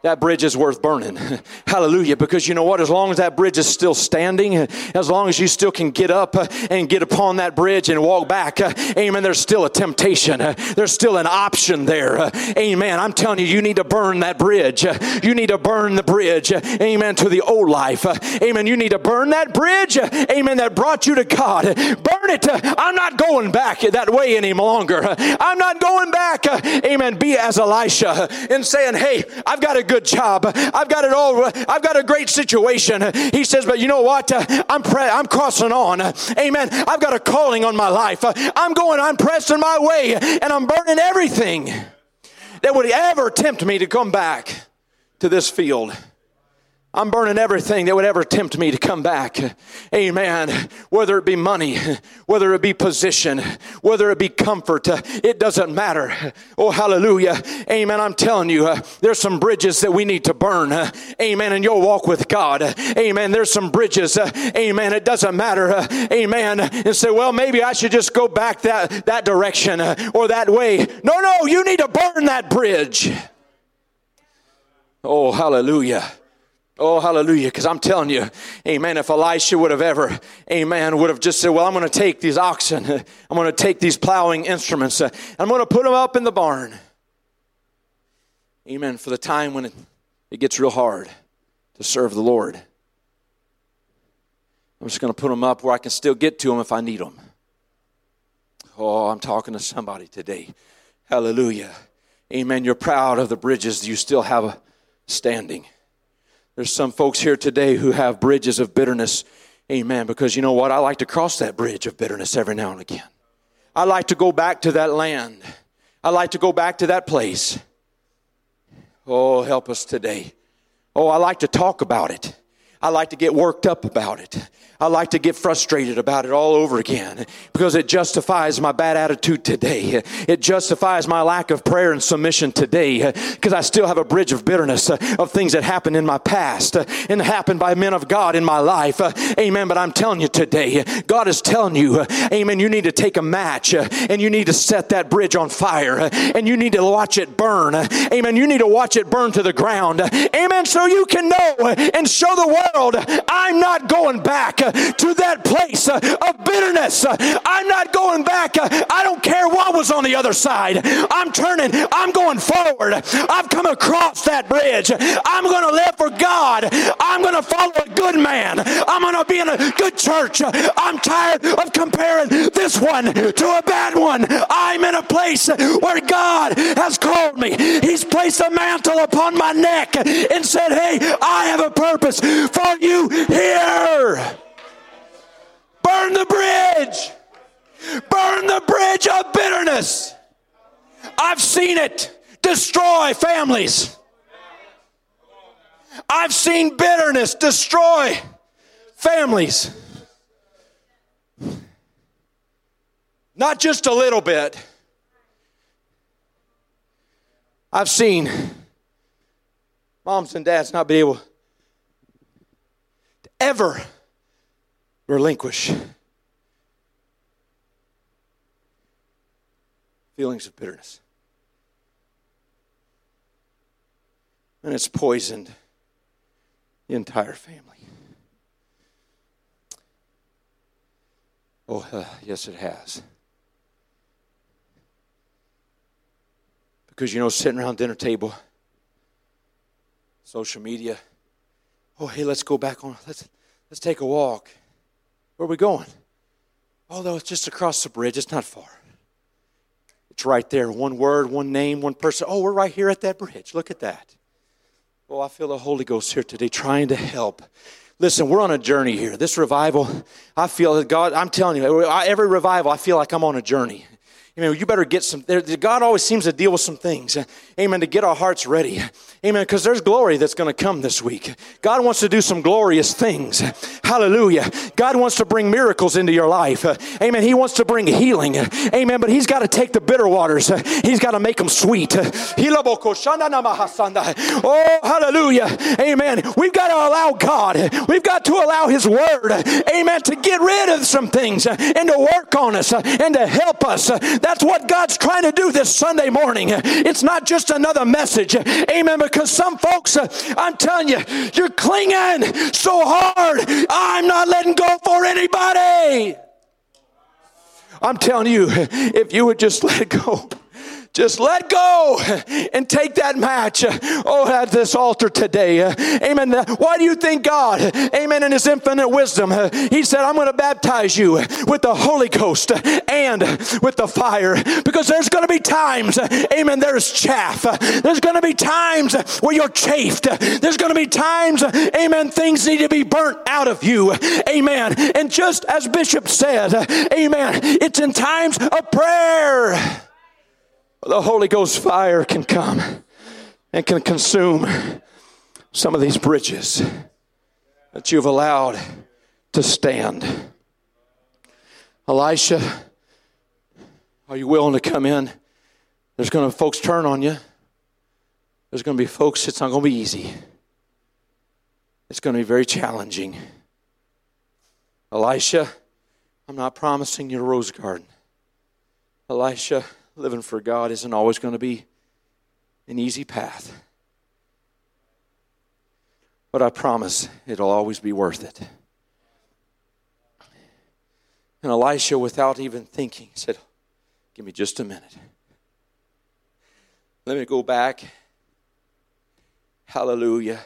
that bridge is worth burning. Hallelujah. Because you know what? As long as that bridge is still standing, as long as you still can get up and get upon that bridge and walk back, amen, there's still a temptation. There's still an option there. Amen. I'm telling you, you need to burn that bridge. You need to burn the bridge. Amen. To the old life. Amen. You need to burn that bridge. Amen. That brought you to God. Burn it. I'm not going back that way any longer. I'm not going back. Amen. Be as Elisha and saying, hey, I've got a good job. I've got it all. I've got a great situation. He says, but you know what? I'm pre- I'm crossing on. Amen. I've got a calling on my life. I'm going. I'm pressing my way, and I'm burning everything that would ever tempt me to come back to this field. I'm burning everything that would ever tempt me to come back. Amen. Whether it be money, whether it be position, whether it be comfort, it doesn't matter. Oh, hallelujah. Amen. I'm telling you, there's some bridges that we need to burn. Amen. And you'll walk with God. Amen. There's some bridges. Amen. It doesn't matter. Amen. And say, well, maybe I should just go back that, that direction or that way. No, no, you need to burn that bridge. Oh, hallelujah. Oh, hallelujah. Because I'm telling you, amen, if Elisha would have ever, amen, would have just said, well, I'm going to take these oxen, I'm going to take these plowing instruments, uh, I'm going to put them up in the barn. Amen. For the time when it, it gets real hard to serve the Lord. I'm just going to put them up where I can still get to them if I need them. Oh, I'm talking to somebody today. Hallelujah. Amen. You're proud of the bridges you still have standing. There's some folks here today who have bridges of bitterness. Amen. Because you know what? I like to cross that bridge of bitterness every now and again. I like to go back to that land. I like to go back to that place. Oh, help us today. Oh, I like to talk about it. I like to get worked up about it. I like to get frustrated about it all over again because it justifies my bad attitude today. It justifies my lack of prayer and submission today because I still have a bridge of bitterness of things that happened in my past and happened by men of God in my life. Amen. But I'm telling you today, God is telling you, amen, you need to take a match and you need to set that bridge on fire and you need to watch it burn. Amen. You need to watch it burn to the ground. Amen. So you can know and show the world I'm not going back to that place uh, of bitterness. Uh, I'm not going back. Uh, I don't care what was on the other side. I'm turning. I'm going forward. I've come across that bridge. I'm going to live for God. I'm going to follow a good man. I'm going to be in a good church. I'm tired of comparing this one to a bad one. I'm in a place where God has called me. He's placed a mantle upon my neck and said, Hey, I have a purpose for you here. Burn the bridge. Burn the bridge of bitterness. I've seen it destroy families. I've seen bitterness destroy families. Not just a little bit. I've seen moms and dads not be able to ever relinquish feelings of bitterness. And it's poisoned the entire family. Oh, uh, yes, it has. Because, you know, sitting around dinner table, social media, oh, hey, let's go back on, let's, let's take a walk. Where are we going? Although it's just across the bridge, it's not far. It's right there. One word, one name, one person. Oh, we're right here at that bridge. Look at that. Oh, I feel the Holy Ghost here today trying to help. Listen, we're on a journey here. This revival, I feel that God, I'm telling you, every revival, I feel like I'm on a journey. You know, you better get some. God always seems to deal with some things. Amen. To get our hearts ready. Amen. Because there's glory that's going to come this week. God wants to do some glorious things. Hallelujah. God wants to bring miracles into your life. Amen. He wants to bring healing. Amen. But He's got to take the bitter waters. He's got to make them sweet. Oh, hallelujah. Amen. We've got to allow God. We've got to allow His Word. Amen. To get rid of some things and to work on us and to help us that's what God's trying to do this Sunday morning. It's not just another message. Amen. Because some folks, uh, I'm telling you, you're clinging so hard. I'm not letting go for anybody. I'm telling you, if you would just let go. Just let go and take that match. Oh, at this altar today. Amen. Why do you think God, amen, in his infinite wisdom, he said, I'm going to baptize you with the Holy Ghost and with the fire? Because there's going to be times, amen, there's chaff. There's going to be times where you're chafed. There's going to be times, amen, things need to be burnt out of you. Amen. And just as Bishop said, amen, it's in times of prayer the Holy Ghost fire can come and can consume some of these bridges that you've allowed to stand. Elisha, are you willing to come in? There's going to folks turn on you. There's going to be folks, it's not going to be easy. It's going to be very challenging. Elisha, I'm not promising you a rose garden. Elisha, living for God isn't always going to be an easy path. But I promise it'll always be worth it. And Elisha, without even thinking, said, Give me just a minute. Let me go back. Hallelujah.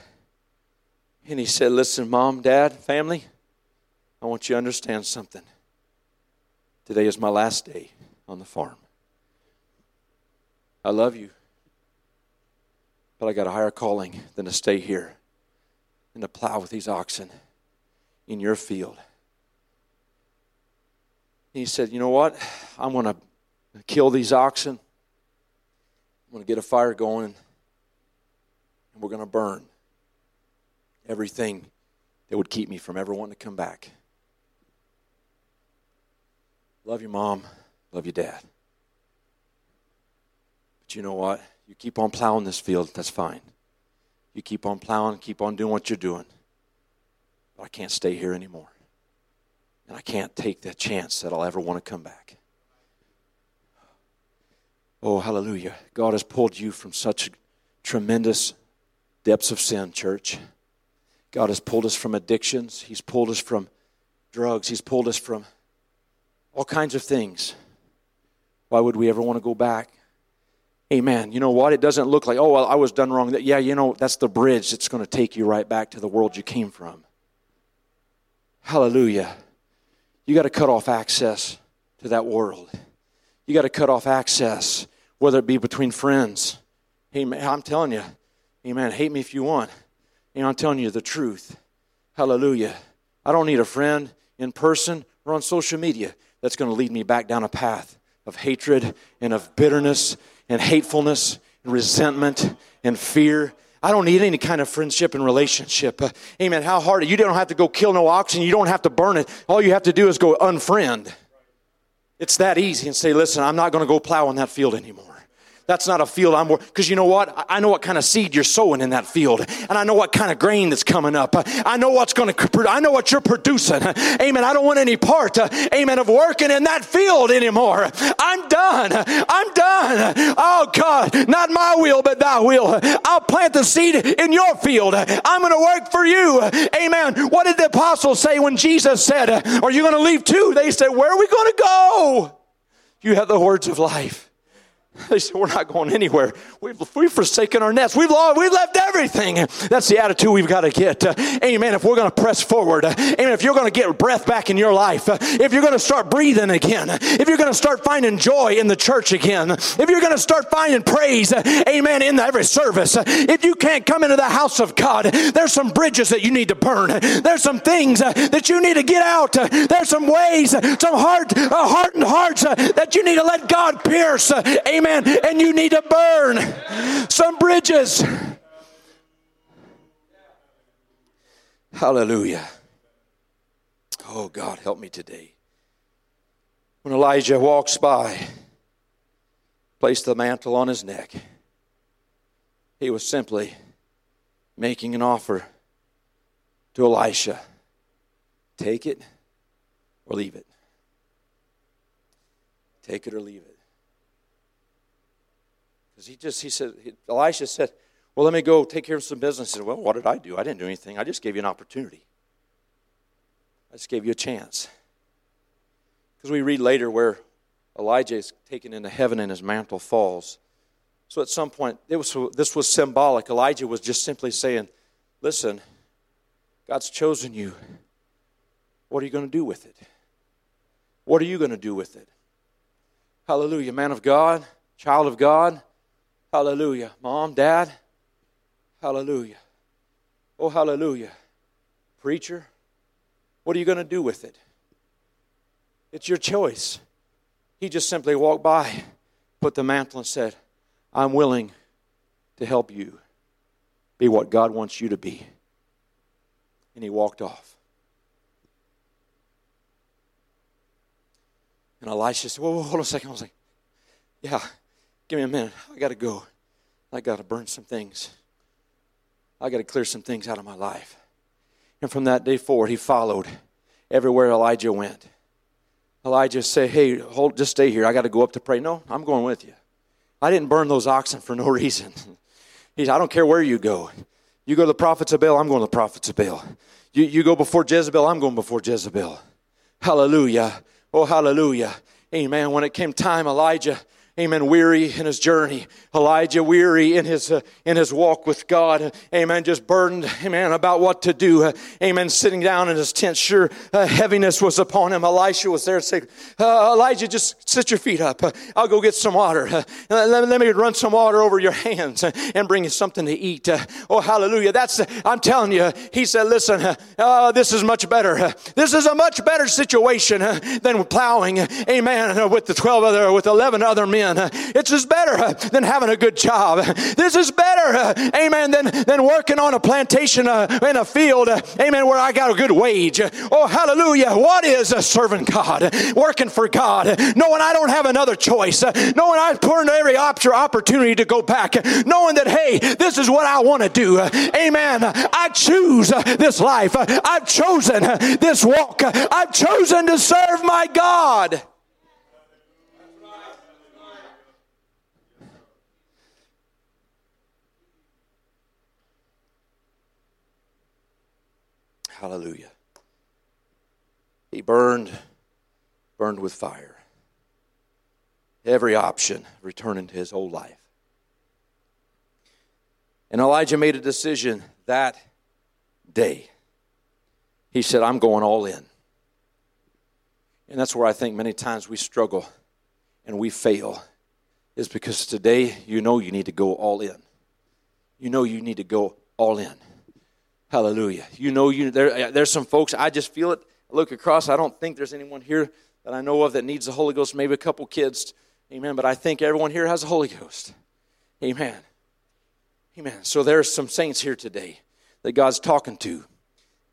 And he said, Listen, mom, dad, family, I want you to understand something. Today is my last day on the farm. I love you. But I got a higher calling than to stay here and to plow with these oxen in your field. he said, You know what? I'm going to kill these oxen. I'm going to get a fire going, and we're going to burn everything that would keep me from ever wanting to come back. Love your mom. Love your dad. But you know what? You keep on plowing this field, that's fine. You keep on plowing, keep on doing what you're doing. But I can't stay here anymore. And I can't take that chance that I'll ever want to come back. Oh, hallelujah. God has pulled you from such tremendous depths of sin, church. God has pulled us from addictions. He's pulled us from drugs. He's pulled us from all kinds of things. Why would we ever want to go back? Amen. You know what? It doesn't look like, oh, well, I was done wrong. Yeah, you know, that's the bridge that's going to take you right back to the world you came from. Hallelujah. You got to cut off access to that world. You got to cut off access, whether it be between friends. Amen. I'm telling you, amen. Hate me if you want. And I'm telling you the truth. Hallelujah. I don't need a friend in person or on social media that's going to lead me back down a path of hatred and of bitterness and hatefulness and resentment and fear. I don't need any kind of friendship and relationship. Uh, amen. How hard? You don't have to go kill no oxen. You don't have to burn it. All you have to do is go unfriend. It's that easy and say, listen, I'm not going to go plow in that field anymore. That's not a field I'm working. because you know what? I know what kind of seed you're sowing in that field, and I know what kind of grain that's coming up. I know what's going to. I know what you're producing. Amen. I don't want any part. Uh, amen. Of working in that field anymore. I'm done. I'm done. Oh God, not my will, but Thy will. I'll plant the seed in your field. I'm going to work for you. Amen. What did the apostles say when Jesus said, "Are you going to leave too?" They said, "Where are we going to go?" You have the words of life. They said, We're not going anywhere. We've, we've forsaken our nets. We've, lost, we've left everything. That's the attitude we've got to get. Uh, amen. If we're going to press forward, uh, amen. If you're going to get breath back in your life, uh, if you're going to start breathing again, if you're going to start finding joy in the church again, if you're going to start finding praise, uh, amen, in every service, uh, if you can't come into the house of God, there's some bridges that you need to burn. There's some things uh, that you need to get out. There's some ways, some hard, hardened hearts that you need to let God pierce. Amen Amen. And you need to burn some bridges. Hallelujah. Oh, God, help me today. When Elijah walks by, placed the mantle on his neck, he was simply making an offer to Elisha take it or leave it. Take it or leave it. Because he just, he said, Elisha said, Well, let me go take care of some business. He said, Well, what did I do? I didn't do anything. I just gave you an opportunity. I just gave you a chance. Because we read later where Elijah is taken into heaven and his mantle falls. So at some point, it was, this was symbolic. Elijah was just simply saying, Listen, God's chosen you. What are you going to do with it? What are you going to do with it? Hallelujah. Man of God, child of God, Hallelujah. Mom, dad, hallelujah. Oh, hallelujah. Preacher, what are you going to do with it? It's your choice. He just simply walked by, put the mantle, and said, I'm willing to help you be what God wants you to be. And he walked off. And Elisha said, Whoa, whoa, hold on a second. I was like, Yeah, Give me a minute. I got to go. I got to burn some things. I got to clear some things out of my life. And from that day forward, he followed everywhere Elijah went. Elijah said, Hey, hold, just stay here. I got to go up to pray. No, I'm going with you. I didn't burn those oxen for no reason. He said, I don't care where you go. You go to the prophets of Baal, I'm going to the prophets of Baal. You, you go before Jezebel, I'm going before Jezebel. Hallelujah. Oh, hallelujah. Amen. When it came time, Elijah amen, weary in his journey. Elijah weary in his, uh, in his walk with God. Amen, just burdened, amen, about what to do. Uh, amen, sitting down in his tent, sure, uh, heaviness was upon him. Elisha was there saying, uh, Elijah, just sit your feet up. Uh, I'll go get some water. Uh, let, let, me run some water over your hands and bring you something to eat. oh, hallelujah. That's, I'm telling you, he said, listen, this is much better. this is a much better situation than plowing, amen, with the 12 other, with 11 other men in. It's just better than having a good job. This is better, amen, than, than working on a plantation uh, in a field, amen, where I got a good wage. Oh, hallelujah. What is a servant God? Working for God, knowing I don't have another choice, knowing I've turned every opportunity to go back, knowing that, hey, this is what I want to do. Amen. I choose this life. I've chosen this walk. I've chosen to serve my God. Hallelujah. He burned, burned with fire. Every option returning to his old life. And Elijah made a decision that day. He said, I'm going all in. And that's where I think many times we struggle and we fail, is because today you know you need to go all in. You know you need to go all in. Hallelujah. You know, you there, uh, there's some folks, I just feel it. I look across, I don't think there's anyone here that I know of that needs the Holy Ghost, maybe a couple kids. Amen. But I think everyone here has the Holy Ghost. Amen. Amen. So there's some saints here today that God's talking to.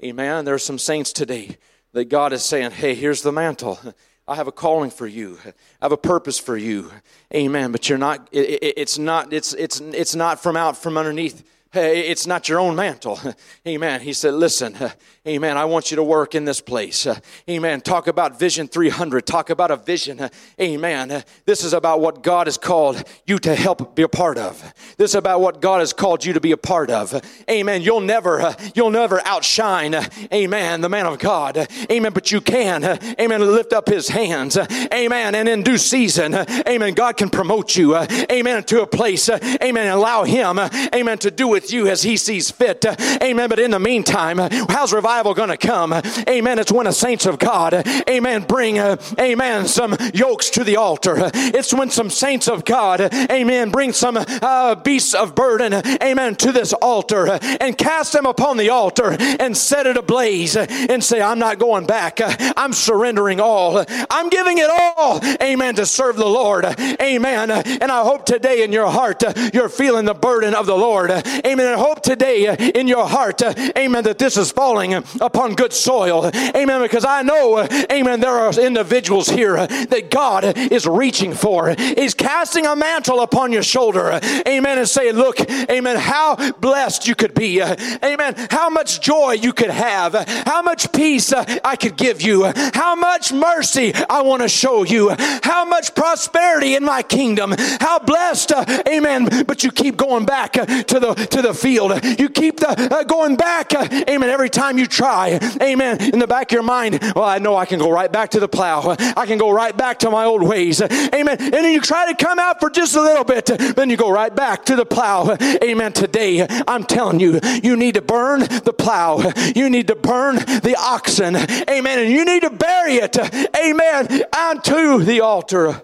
Amen. There's some saints today that God is saying, hey, here's the mantle. I have a calling for you. I have a purpose for you. Amen. But you're not, it, it, it's not, it's, it's, it's not from out from underneath it's not your own mantle. Amen. He said, Listen, amen. I want you to work in this place. Amen. Talk about Vision 300. Talk about a vision. Amen. This is about what God has called you to help be a part of. This is about what God has called you to be a part of. Amen. You'll never, you'll never outshine, amen, the man of God. Amen. But you can, amen, lift up his hands. Amen. And in due season, amen, God can promote you, amen, to a place, amen, allow him, amen, to do with with you as He sees fit. Amen. But in the meantime, how's revival going to come? Amen. It's when the saints of God, amen, bring, amen, some yokes to the altar. It's when some saints of God, amen, bring some uh, beasts of burden, amen, to this altar and cast them upon the altar and set it ablaze and say, I'm not going back. I'm surrendering all. I'm giving it all, amen, to serve the Lord. Amen. And I hope today in your heart you're feeling the burden of the Lord. Amen Amen. And hope today uh, in your heart, uh, amen, that this is falling upon good soil. Amen. Because I know, uh, amen, there are individuals here that God is reaching for. He's casting a mantle upon your shoulder. Amen. And saying, look, amen, how blessed you could be. Amen. How much joy you could have. How much peace I could give you. How much mercy I want to show you. How much prosperity in my kingdom. How blessed, amen. But you keep going back to the, to the field. You keep the uh, going back. Uh, amen. Every time you try. Amen. In the back of your mind, well, I know I can go right back to the plow. I can go right back to my old ways. Amen. And then you try to come out for just a little bit. Then you go right back to the plow. Amen. Today, I'm telling you, you need to burn the plow. You need to burn the oxen. Amen. And you need to bury it. Amen. Onto the altar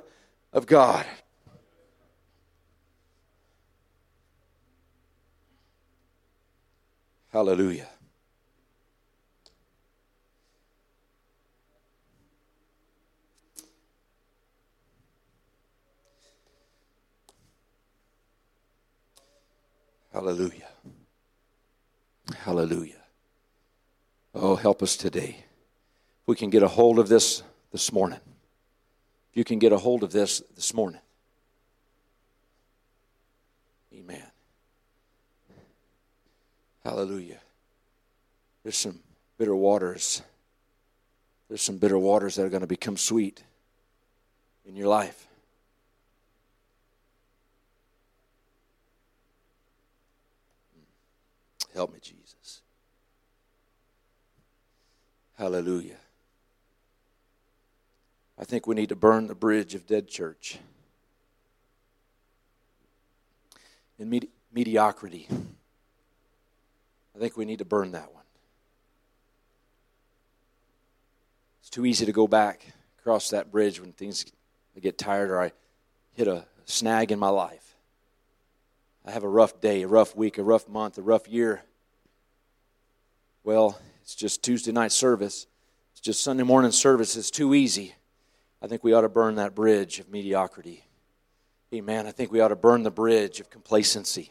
of God. Hallelujah. Hallelujah. Hallelujah. Oh, help us today. If we can get a hold of this this morning. If you can get a hold of this this morning. Amen. Hallelujah. There's some bitter waters. There's some bitter waters that are going to become sweet in your life. Help me, Jesus. Hallelujah. I think we need to burn the bridge of dead church in medi- mediocrity. I think we need to burn that one. It's too easy to go back across that bridge when things get tired or I hit a snag in my life. I have a rough day, a rough week, a rough month, a rough year. Well, it's just Tuesday night service. It's just Sunday morning service. It's too easy. I think we ought to burn that bridge of mediocrity. Amen. I think we ought to burn the bridge of complacency.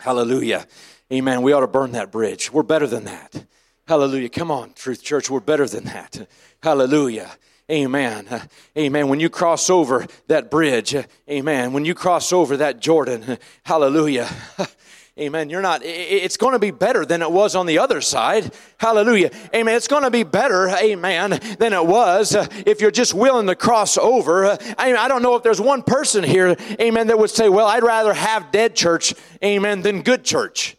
Hallelujah. Amen. We ought to burn that bridge. We're better than that. Hallelujah. Come on, Truth Church. We're better than that. Hallelujah. Amen. Amen. When you cross over that bridge, amen. When you cross over that Jordan, hallelujah. Amen. You're not, it's going to be better than it was on the other side. Hallelujah. Amen. It's going to be better, amen, than it was uh, if you're just willing to cross over. Uh, I, I don't know if there's one person here, amen, that would say, well, I'd rather have dead church, amen, than good church.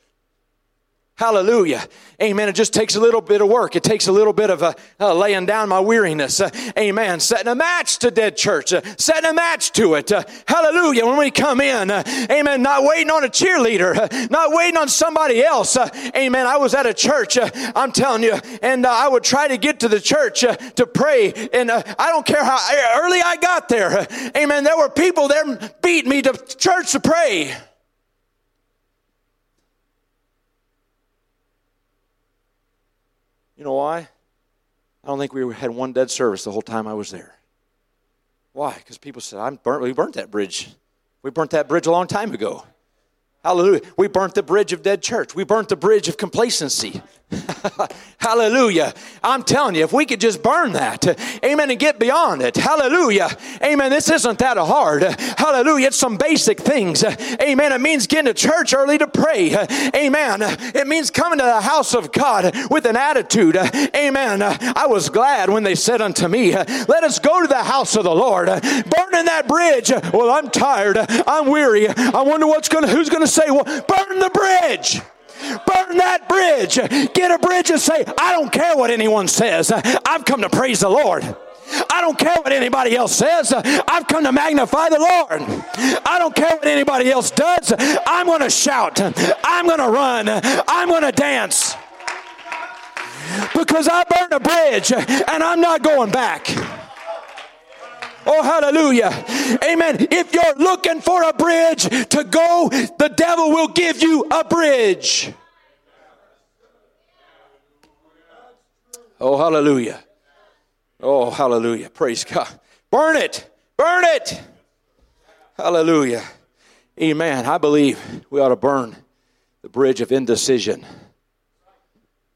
Hallelujah. Amen. It just takes a little bit of work. It takes a little bit of uh, uh, laying down my weariness. Uh, amen. Setting a match to dead church. Uh, setting a match to it. Uh, hallelujah. When we come in, uh, amen. Not waiting on a cheerleader. not waiting on somebody else. amen. I was at a church, I'm telling you, and I would try to get to the church to pray. And I don't care how early I got there. amen. There were people there beating me to church to pray. You know why? I don't think we had one dead service the whole time I was there. Why? Because people said, I'm burnt, we burnt that bridge. We burnt that bridge a long time ago. Hallelujah. We burnt the bridge of dead church. We burnt the bridge of complacency. Hallelujah. I'm telling you, if we could just burn that, amen, and get beyond it. Hallelujah. Amen. This isn't that hard. Hallelujah. It's some basic things. Amen. It means getting to church early to pray. Amen. It means coming to the house of God with an attitude. Amen. I was glad when they said unto me, Let us go to the house of the Lord. Burning that bridge. Well, I'm tired. I'm weary. I wonder what's gonna who's gonna say, Well, burn the bridge. Burn that bridge. Get a bridge and say, I don't care what anyone says. I've come to praise the Lord. I don't care what anybody else says. I've come to magnify the Lord. I don't care what anybody else does. I'm going to shout. I'm going to run. I'm going to dance. Because I burned a bridge and I'm not going back. Oh, hallelujah. Amen. If you're looking for a bridge to go, the devil will give you a bridge. Oh, hallelujah. Oh, hallelujah. Praise God. Burn it. Burn it. Hallelujah. Amen. I believe we ought to burn the bridge of indecision.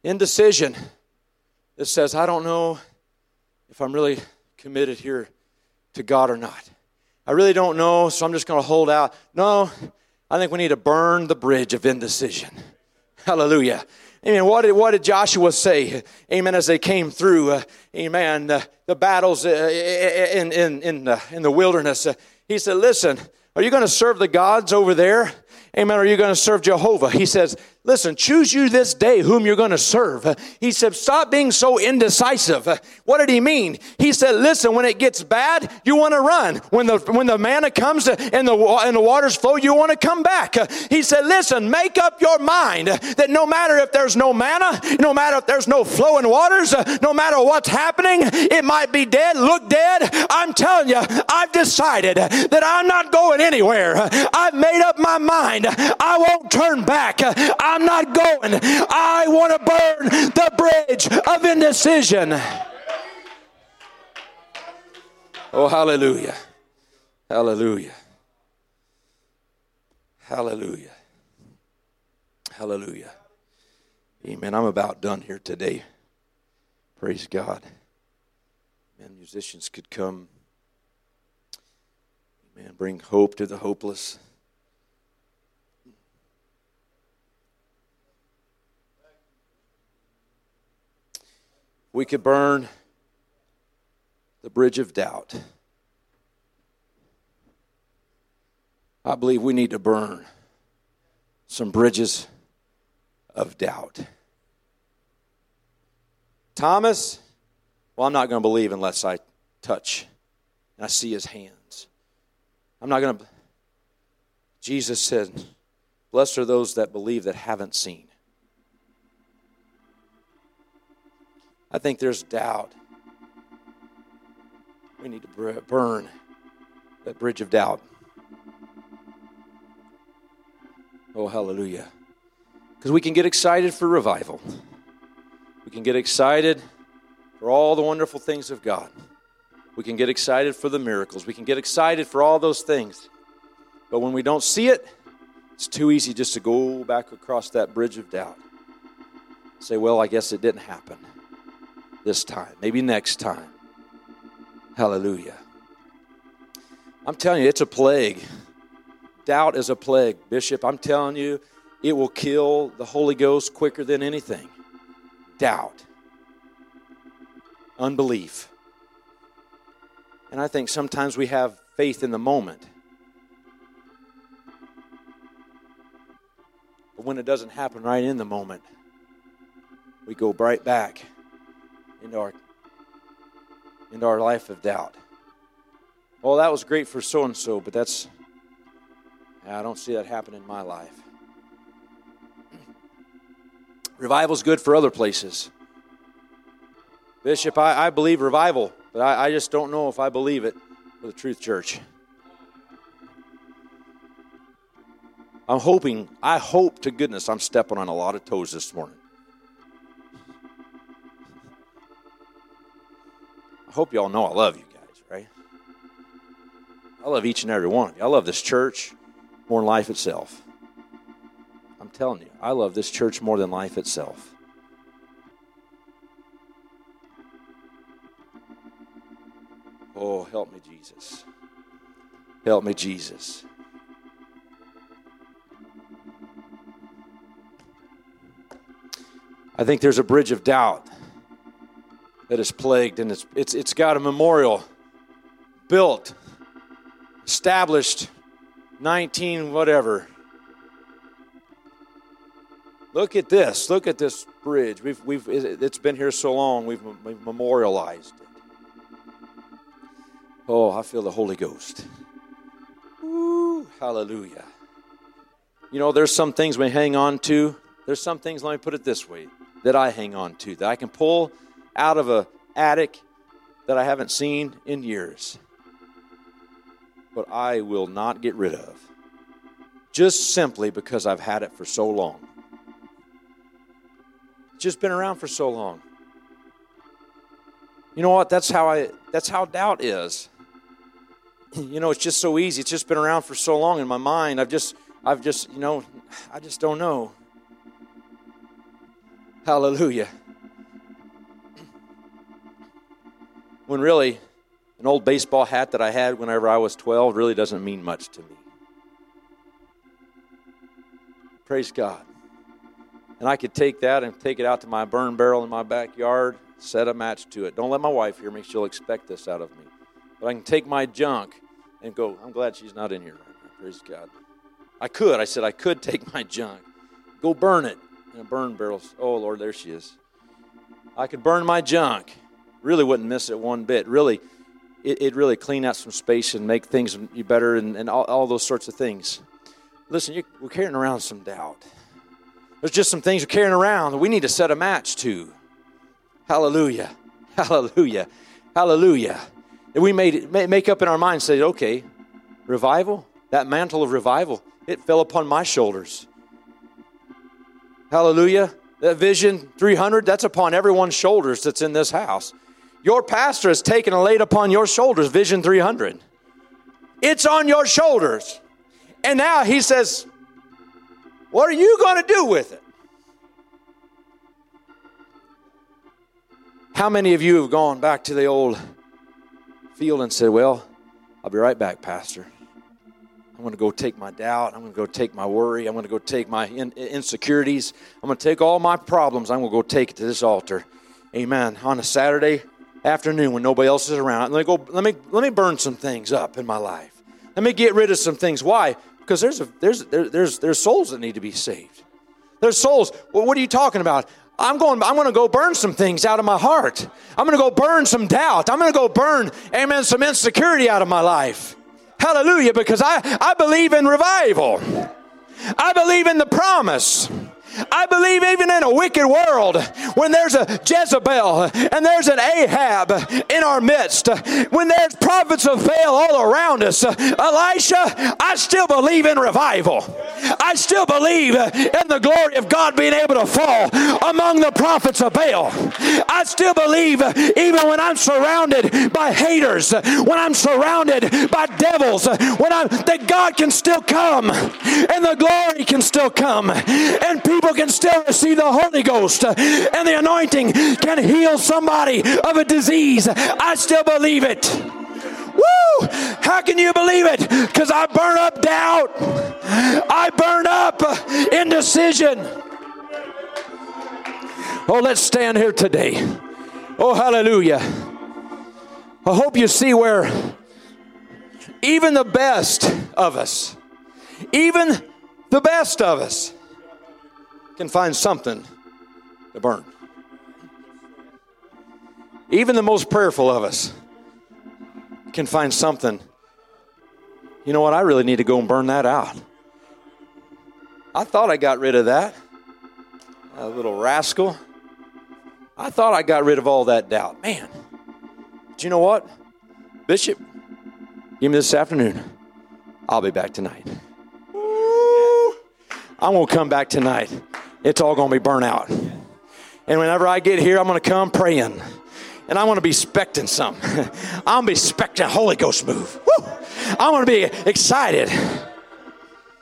Indecision. It says, I don't know if I'm really committed here to God or not. I really don't know, so I'm just going to hold out. No, I think we need to burn the bridge of indecision. Hallelujah. Amen. What did, what did Joshua say? Amen. As they came through, uh, amen, uh, the battles uh, in, in, in, in the wilderness, he said, Listen, are you going to serve the gods over there? Amen. Are you going to serve Jehovah? He says, Listen, choose you this day whom you're going to serve. He said, Stop being so indecisive. What did he mean? He said, Listen, when it gets bad, you want to run. When the when the manna comes and the and the waters flow, you want to come back. He said, Listen, make up your mind that no matter if there's no manna, no matter if there's no flowing waters, no matter what's happening, it might be dead, look dead. I'm telling you, I've decided that I'm not going anywhere. I've made up my mind. I won't turn back. I I'm not going. I want to burn the bridge of indecision. Oh, hallelujah. Hallelujah. Hallelujah. Hallelujah. Amen. I'm about done here today. Praise God. Man, musicians could come. Amen. Bring hope to the hopeless. We could burn the bridge of doubt. I believe we need to burn some bridges of doubt. Thomas, well, I'm not going to believe unless I touch and I see his hands. I'm not going to. Jesus said, Blessed are those that believe that haven't seen. I think there's doubt. We need to burn that bridge of doubt. Oh, hallelujah. Because we can get excited for revival. We can get excited for all the wonderful things of God. We can get excited for the miracles. We can get excited for all those things. But when we don't see it, it's too easy just to go back across that bridge of doubt. Say, well, I guess it didn't happen this time, maybe next time. Hallelujah. I'm telling you, it's a plague. Doubt is a plague, Bishop. I'm telling you, it will kill the Holy Ghost quicker than anything. Doubt, unbelief. And I think sometimes we have faith in the moment. But when it doesn't happen right in the moment, we go right back into our into our life of doubt. Well, that was great for so and so, but that's I don't see that happen in my life. Revival's good for other places. Bishop, I, I believe revival, but I, I just don't know if I believe it for the Truth Church. I'm hoping, I hope to goodness I'm stepping on a lot of toes this morning. I hope y'all know I love you guys, right? I love each and every one of you. I love this church more than life itself. I'm telling you, I love this church more than life itself. Oh, help me, Jesus. Help me, Jesus. I think there's a bridge of doubt that is plagued, and it's, it's, it's got a memorial built, established 19 whatever. Look at this. Look at this bridge. We've, we've, it's been here so long, we've, we've memorialized it. Oh, I feel the Holy Ghost. Ooh, hallelujah. You know, there's some things we hang on to. There's some things, let me put it this way, that I hang on to, that I can pull out of a attic that I haven't seen in years. But I will not get rid of. Just simply because I've had it for so long. It's just been around for so long. You know what? That's how I that's how doubt is. You know, it's just so easy. It's just been around for so long in my mind. I've just I've just, you know, I just don't know. Hallelujah. When really an old baseball hat that I had whenever I was 12 really doesn't mean much to me. Praise God. And I could take that and take it out to my burn barrel in my backyard, set a match to it. Don't let my wife hear me, she'll expect this out of me. But I can take my junk and go, I'm glad she's not in here right now. Praise God. I could. I said I could take my junk, go burn it in a burn barrel. Oh, Lord, there she is. I could burn my junk really wouldn't miss it one bit. Really, it, would really clean out some space and make things better and, and all, all those sorts of things. Listen, we're carrying around some doubt. There's just some things we're carrying around that we need to set a match to. Hallelujah. Hallelujah. Hallelujah. And we made it, make up in our minds, say, okay, revival, that mantle of revival, it fell upon my shoulders. Hallelujah. That vision 300, that's upon everyone's shoulders that's in this house. Your pastor has taken and laid upon your shoulders Vision 300. It's on your shoulders. And now he says, What are you going to do with it? How many of you have gone back to the old field and said, Well, I'll be right back, Pastor? I'm going to go take my doubt. I'm going to go take my worry. I'm going to go take my in- insecurities. I'm going to take all my problems. I'm going to go take it to this altar. Amen. On a Saturday, afternoon when nobody else is around. Let me go. Let me let me burn some things up in my life. Let me get rid of some things. Why? Because there's a, there's there, there's there's souls that need to be saved. There's souls. Well, what are you talking about? I'm going. I'm going to go burn some things out of my heart. I'm going to go burn some doubt. I'm going to go burn, amen, some insecurity out of my life. Hallelujah! Because I I believe in revival. I believe in the promise. I believe even in a wicked world, when there's a Jezebel and there's an Ahab in our midst, when there's prophets of Baal all around us, Elisha, I still believe in revival. I still believe in the glory of God being able to fall among the prophets of Baal. I still believe, even when I'm surrounded by haters, when I'm surrounded by devils, when I'm that God can still come and the glory can still come and people people can still receive the Holy Ghost uh, and the anointing can heal somebody of a disease. I still believe it. Woo! How can you believe it? Because I burn up doubt. I burn up uh, indecision. Oh, let's stand here today. Oh, hallelujah. I hope you see where even the best of us, even the best of us, can find something to burn. Even the most prayerful of us can find something. You know what? I really need to go and burn that out. I thought I got rid of that. A little rascal. I thought I got rid of all that doubt. Man, do you know what? Bishop, give me this afternoon. I'll be back tonight. I'm going to come back tonight it's all going to be burnt out. And whenever I get here, I'm going to come praying. And I'm going to be expecting something. I'm going to be expecting a Holy Ghost move. Woo! I'm going to be excited.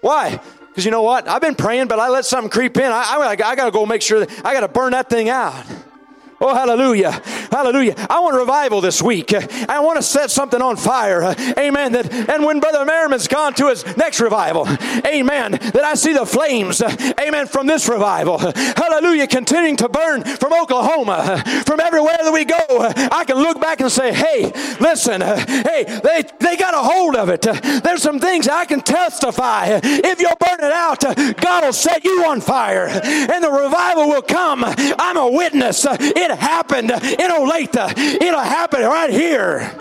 Why? Because you know what? I've been praying, but I let something creep in. I, I, I got to go make sure that I got to burn that thing out. Oh, hallelujah. Hallelujah. I want revival this week. I want to set something on fire. Amen. That, and when Brother Merriman's gone to his next revival, amen, that I see the flames, amen, from this revival. Hallelujah. Continuing to burn from Oklahoma, from everywhere that we go. I can look back and say, hey, listen, hey, they, they got a hold of it. There's some things I can testify. If you'll burn it out, God will set you on fire and the revival will come. I'm a witness. It it happened in Olathe. It'll happen right here.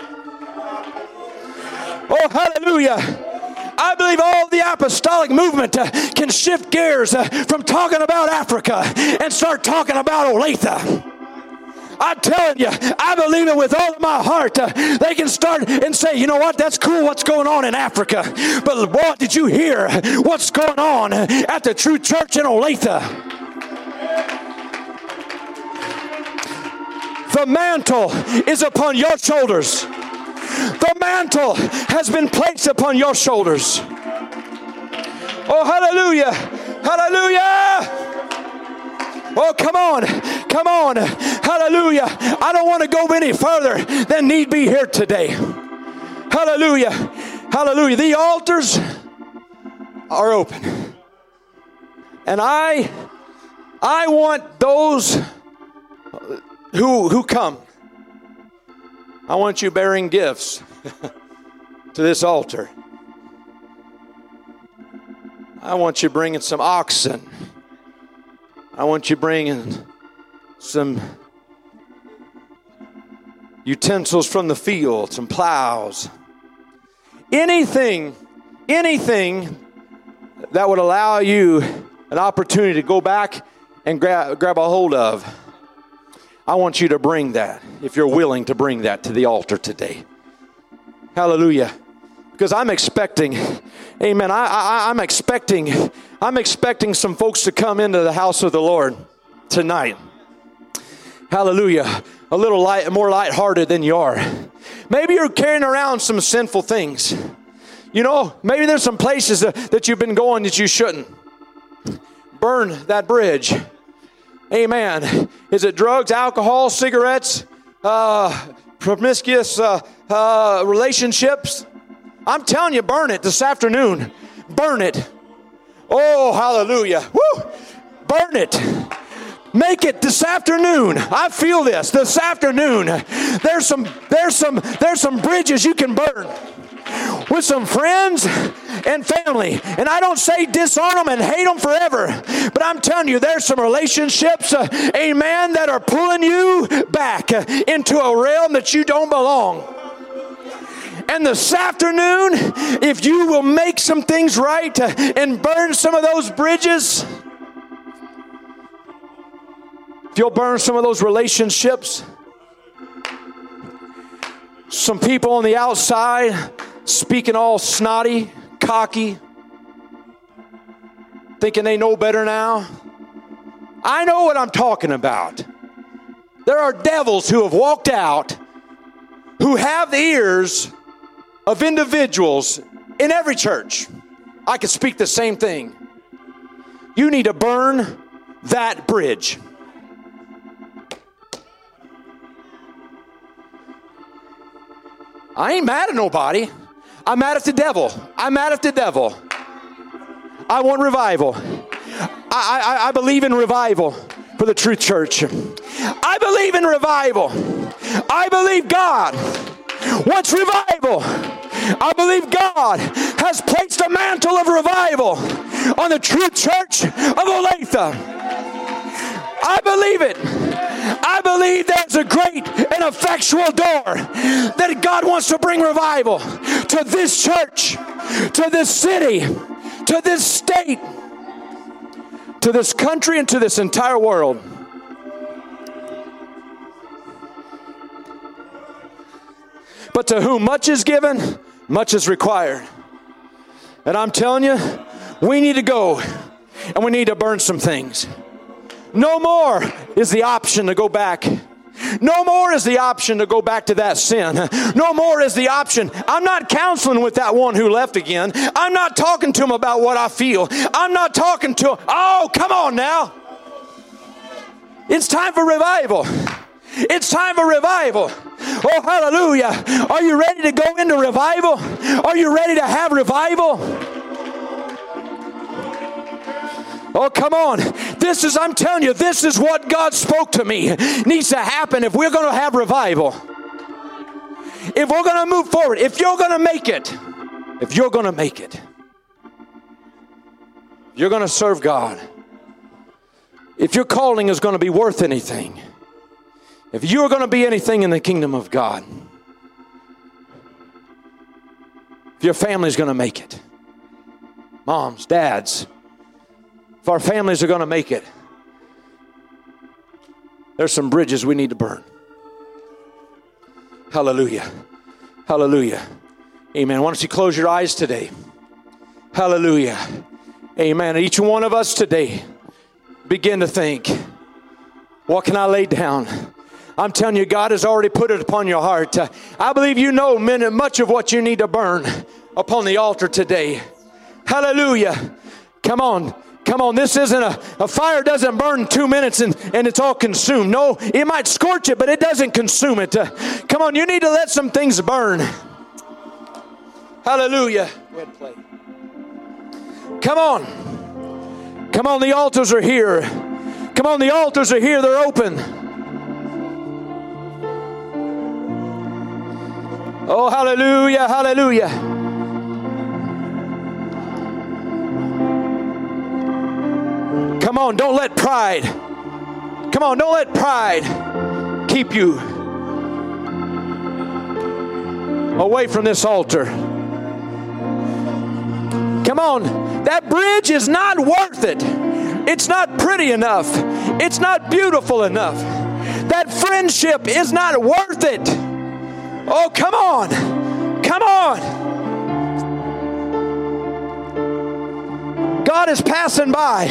Oh, hallelujah. I believe all the apostolic movement uh, can shift gears uh, from talking about Africa and start talking about Olathe. I'm telling you, I believe it with all of my heart. Uh, they can start and say, you know what, that's cool what's going on in Africa. But what did you hear? What's going on at the true church in Olathe? The mantle is upon your shoulders. The mantle has been placed upon your shoulders. Oh, hallelujah! Hallelujah! Oh, come on, come on, hallelujah. I don't want to go any further than need be here today. Hallelujah, hallelujah. The altars are open. And I I want those who, who come? I want you bearing gifts to this altar. I want you bringing some oxen. I want you bringing some utensils from the field, some plows. Anything, anything that would allow you an opportunity to go back and grab, grab a hold of. I want you to bring that, if you're willing to bring that to the altar today. Hallelujah. Because I'm expecting, amen. I, I, I'm expecting, I'm expecting some folks to come into the house of the Lord tonight. Hallelujah. A little light, more lighthearted than you are. Maybe you're carrying around some sinful things. You know, maybe there's some places that, that you've been going that you shouldn't. Burn that bridge. Amen. Is it drugs, alcohol, cigarettes, uh, promiscuous uh, uh, relationships? I'm telling you, burn it this afternoon. Burn it. Oh, hallelujah. Woo! Burn it. Make it this afternoon. I feel this this afternoon. There's some there's some there's some bridges you can burn with some friends and family. And I don't say disarm them and hate them forever, but I'm telling you, there's some relationships, uh, amen, that are pulling you back uh, into a realm that you don't belong. And this afternoon, if you will make some things right uh, and burn some of those bridges, if you'll burn some of those relationships, some people on the outside speaking all snotty, cocky, thinking they know better now. I know what I'm talking about. There are devils who have walked out who have the ears of individuals in every church. I could speak the same thing. You need to burn that bridge. I ain't mad at nobody. I'm mad at the devil. I'm mad at the devil. I want revival. I, I, I believe in revival for the truth church. I believe in revival. I believe God wants revival. I believe God has placed a mantle of revival on the true church of Olathe. I believe it. I believe there's a great and effectual door that God wants to bring revival to this church, to this city, to this state, to this country, and to this entire world. But to whom much is given, much is required. And I'm telling you, we need to go and we need to burn some things. No more is the option to go back. No more is the option to go back to that sin. No more is the option. I'm not counseling with that one who left again. I'm not talking to him about what I feel. I'm not talking to him. Oh, come on now. It's time for revival. It's time for revival. Oh, hallelujah. Are you ready to go into revival? Are you ready to have revival? Oh, come on. This is, I'm telling you, this is what God spoke to me. needs to happen if we're going to have revival. If we're going to move forward, if you're going to make it, if you're going to make it, you're going to serve God. If your calling is going to be worth anything, if you're going to be anything in the kingdom of God, if your family's going to make it, moms, dads, if our families are going to make it, there's some bridges we need to burn. Hallelujah. Hallelujah. Amen. Why don't you close your eyes today? Hallelujah. Amen. Each one of us today begin to think, what can I lay down? I'm telling you, God has already put it upon your heart. Uh, I believe you know men, much of what you need to burn upon the altar today. Hallelujah. Come on. Come on, this isn't a, a fire doesn't burn two minutes and, and it's all consumed. No, it might scorch it, but it doesn't consume it. Uh, come on, you need to let some things burn. Hallelujah. Go ahead, play. Come on. Come on, the altars are here. Come on, the altars are here. They're open. Oh, hallelujah, hallelujah. Come on, don't let pride, come on, don't let pride keep you away from this altar. Come on, that bridge is not worth it. It's not pretty enough. It's not beautiful enough. That friendship is not worth it. Oh, come on. Come on. God is passing by.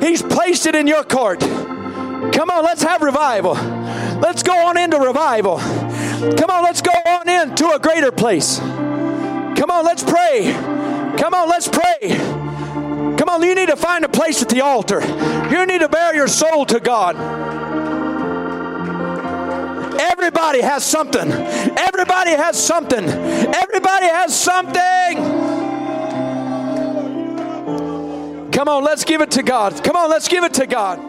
He's placed it in your court. Come on, let's have revival. Let's go on into revival. Come on, let's go on into a greater place. Come on, let's pray. Come on, let's pray. Come on, you need to find a place at the altar. You need to bare your soul to God. Everybody has something. Everybody has something. Everybody has something. Come on, let's give it to God. Come on, let's give it to God.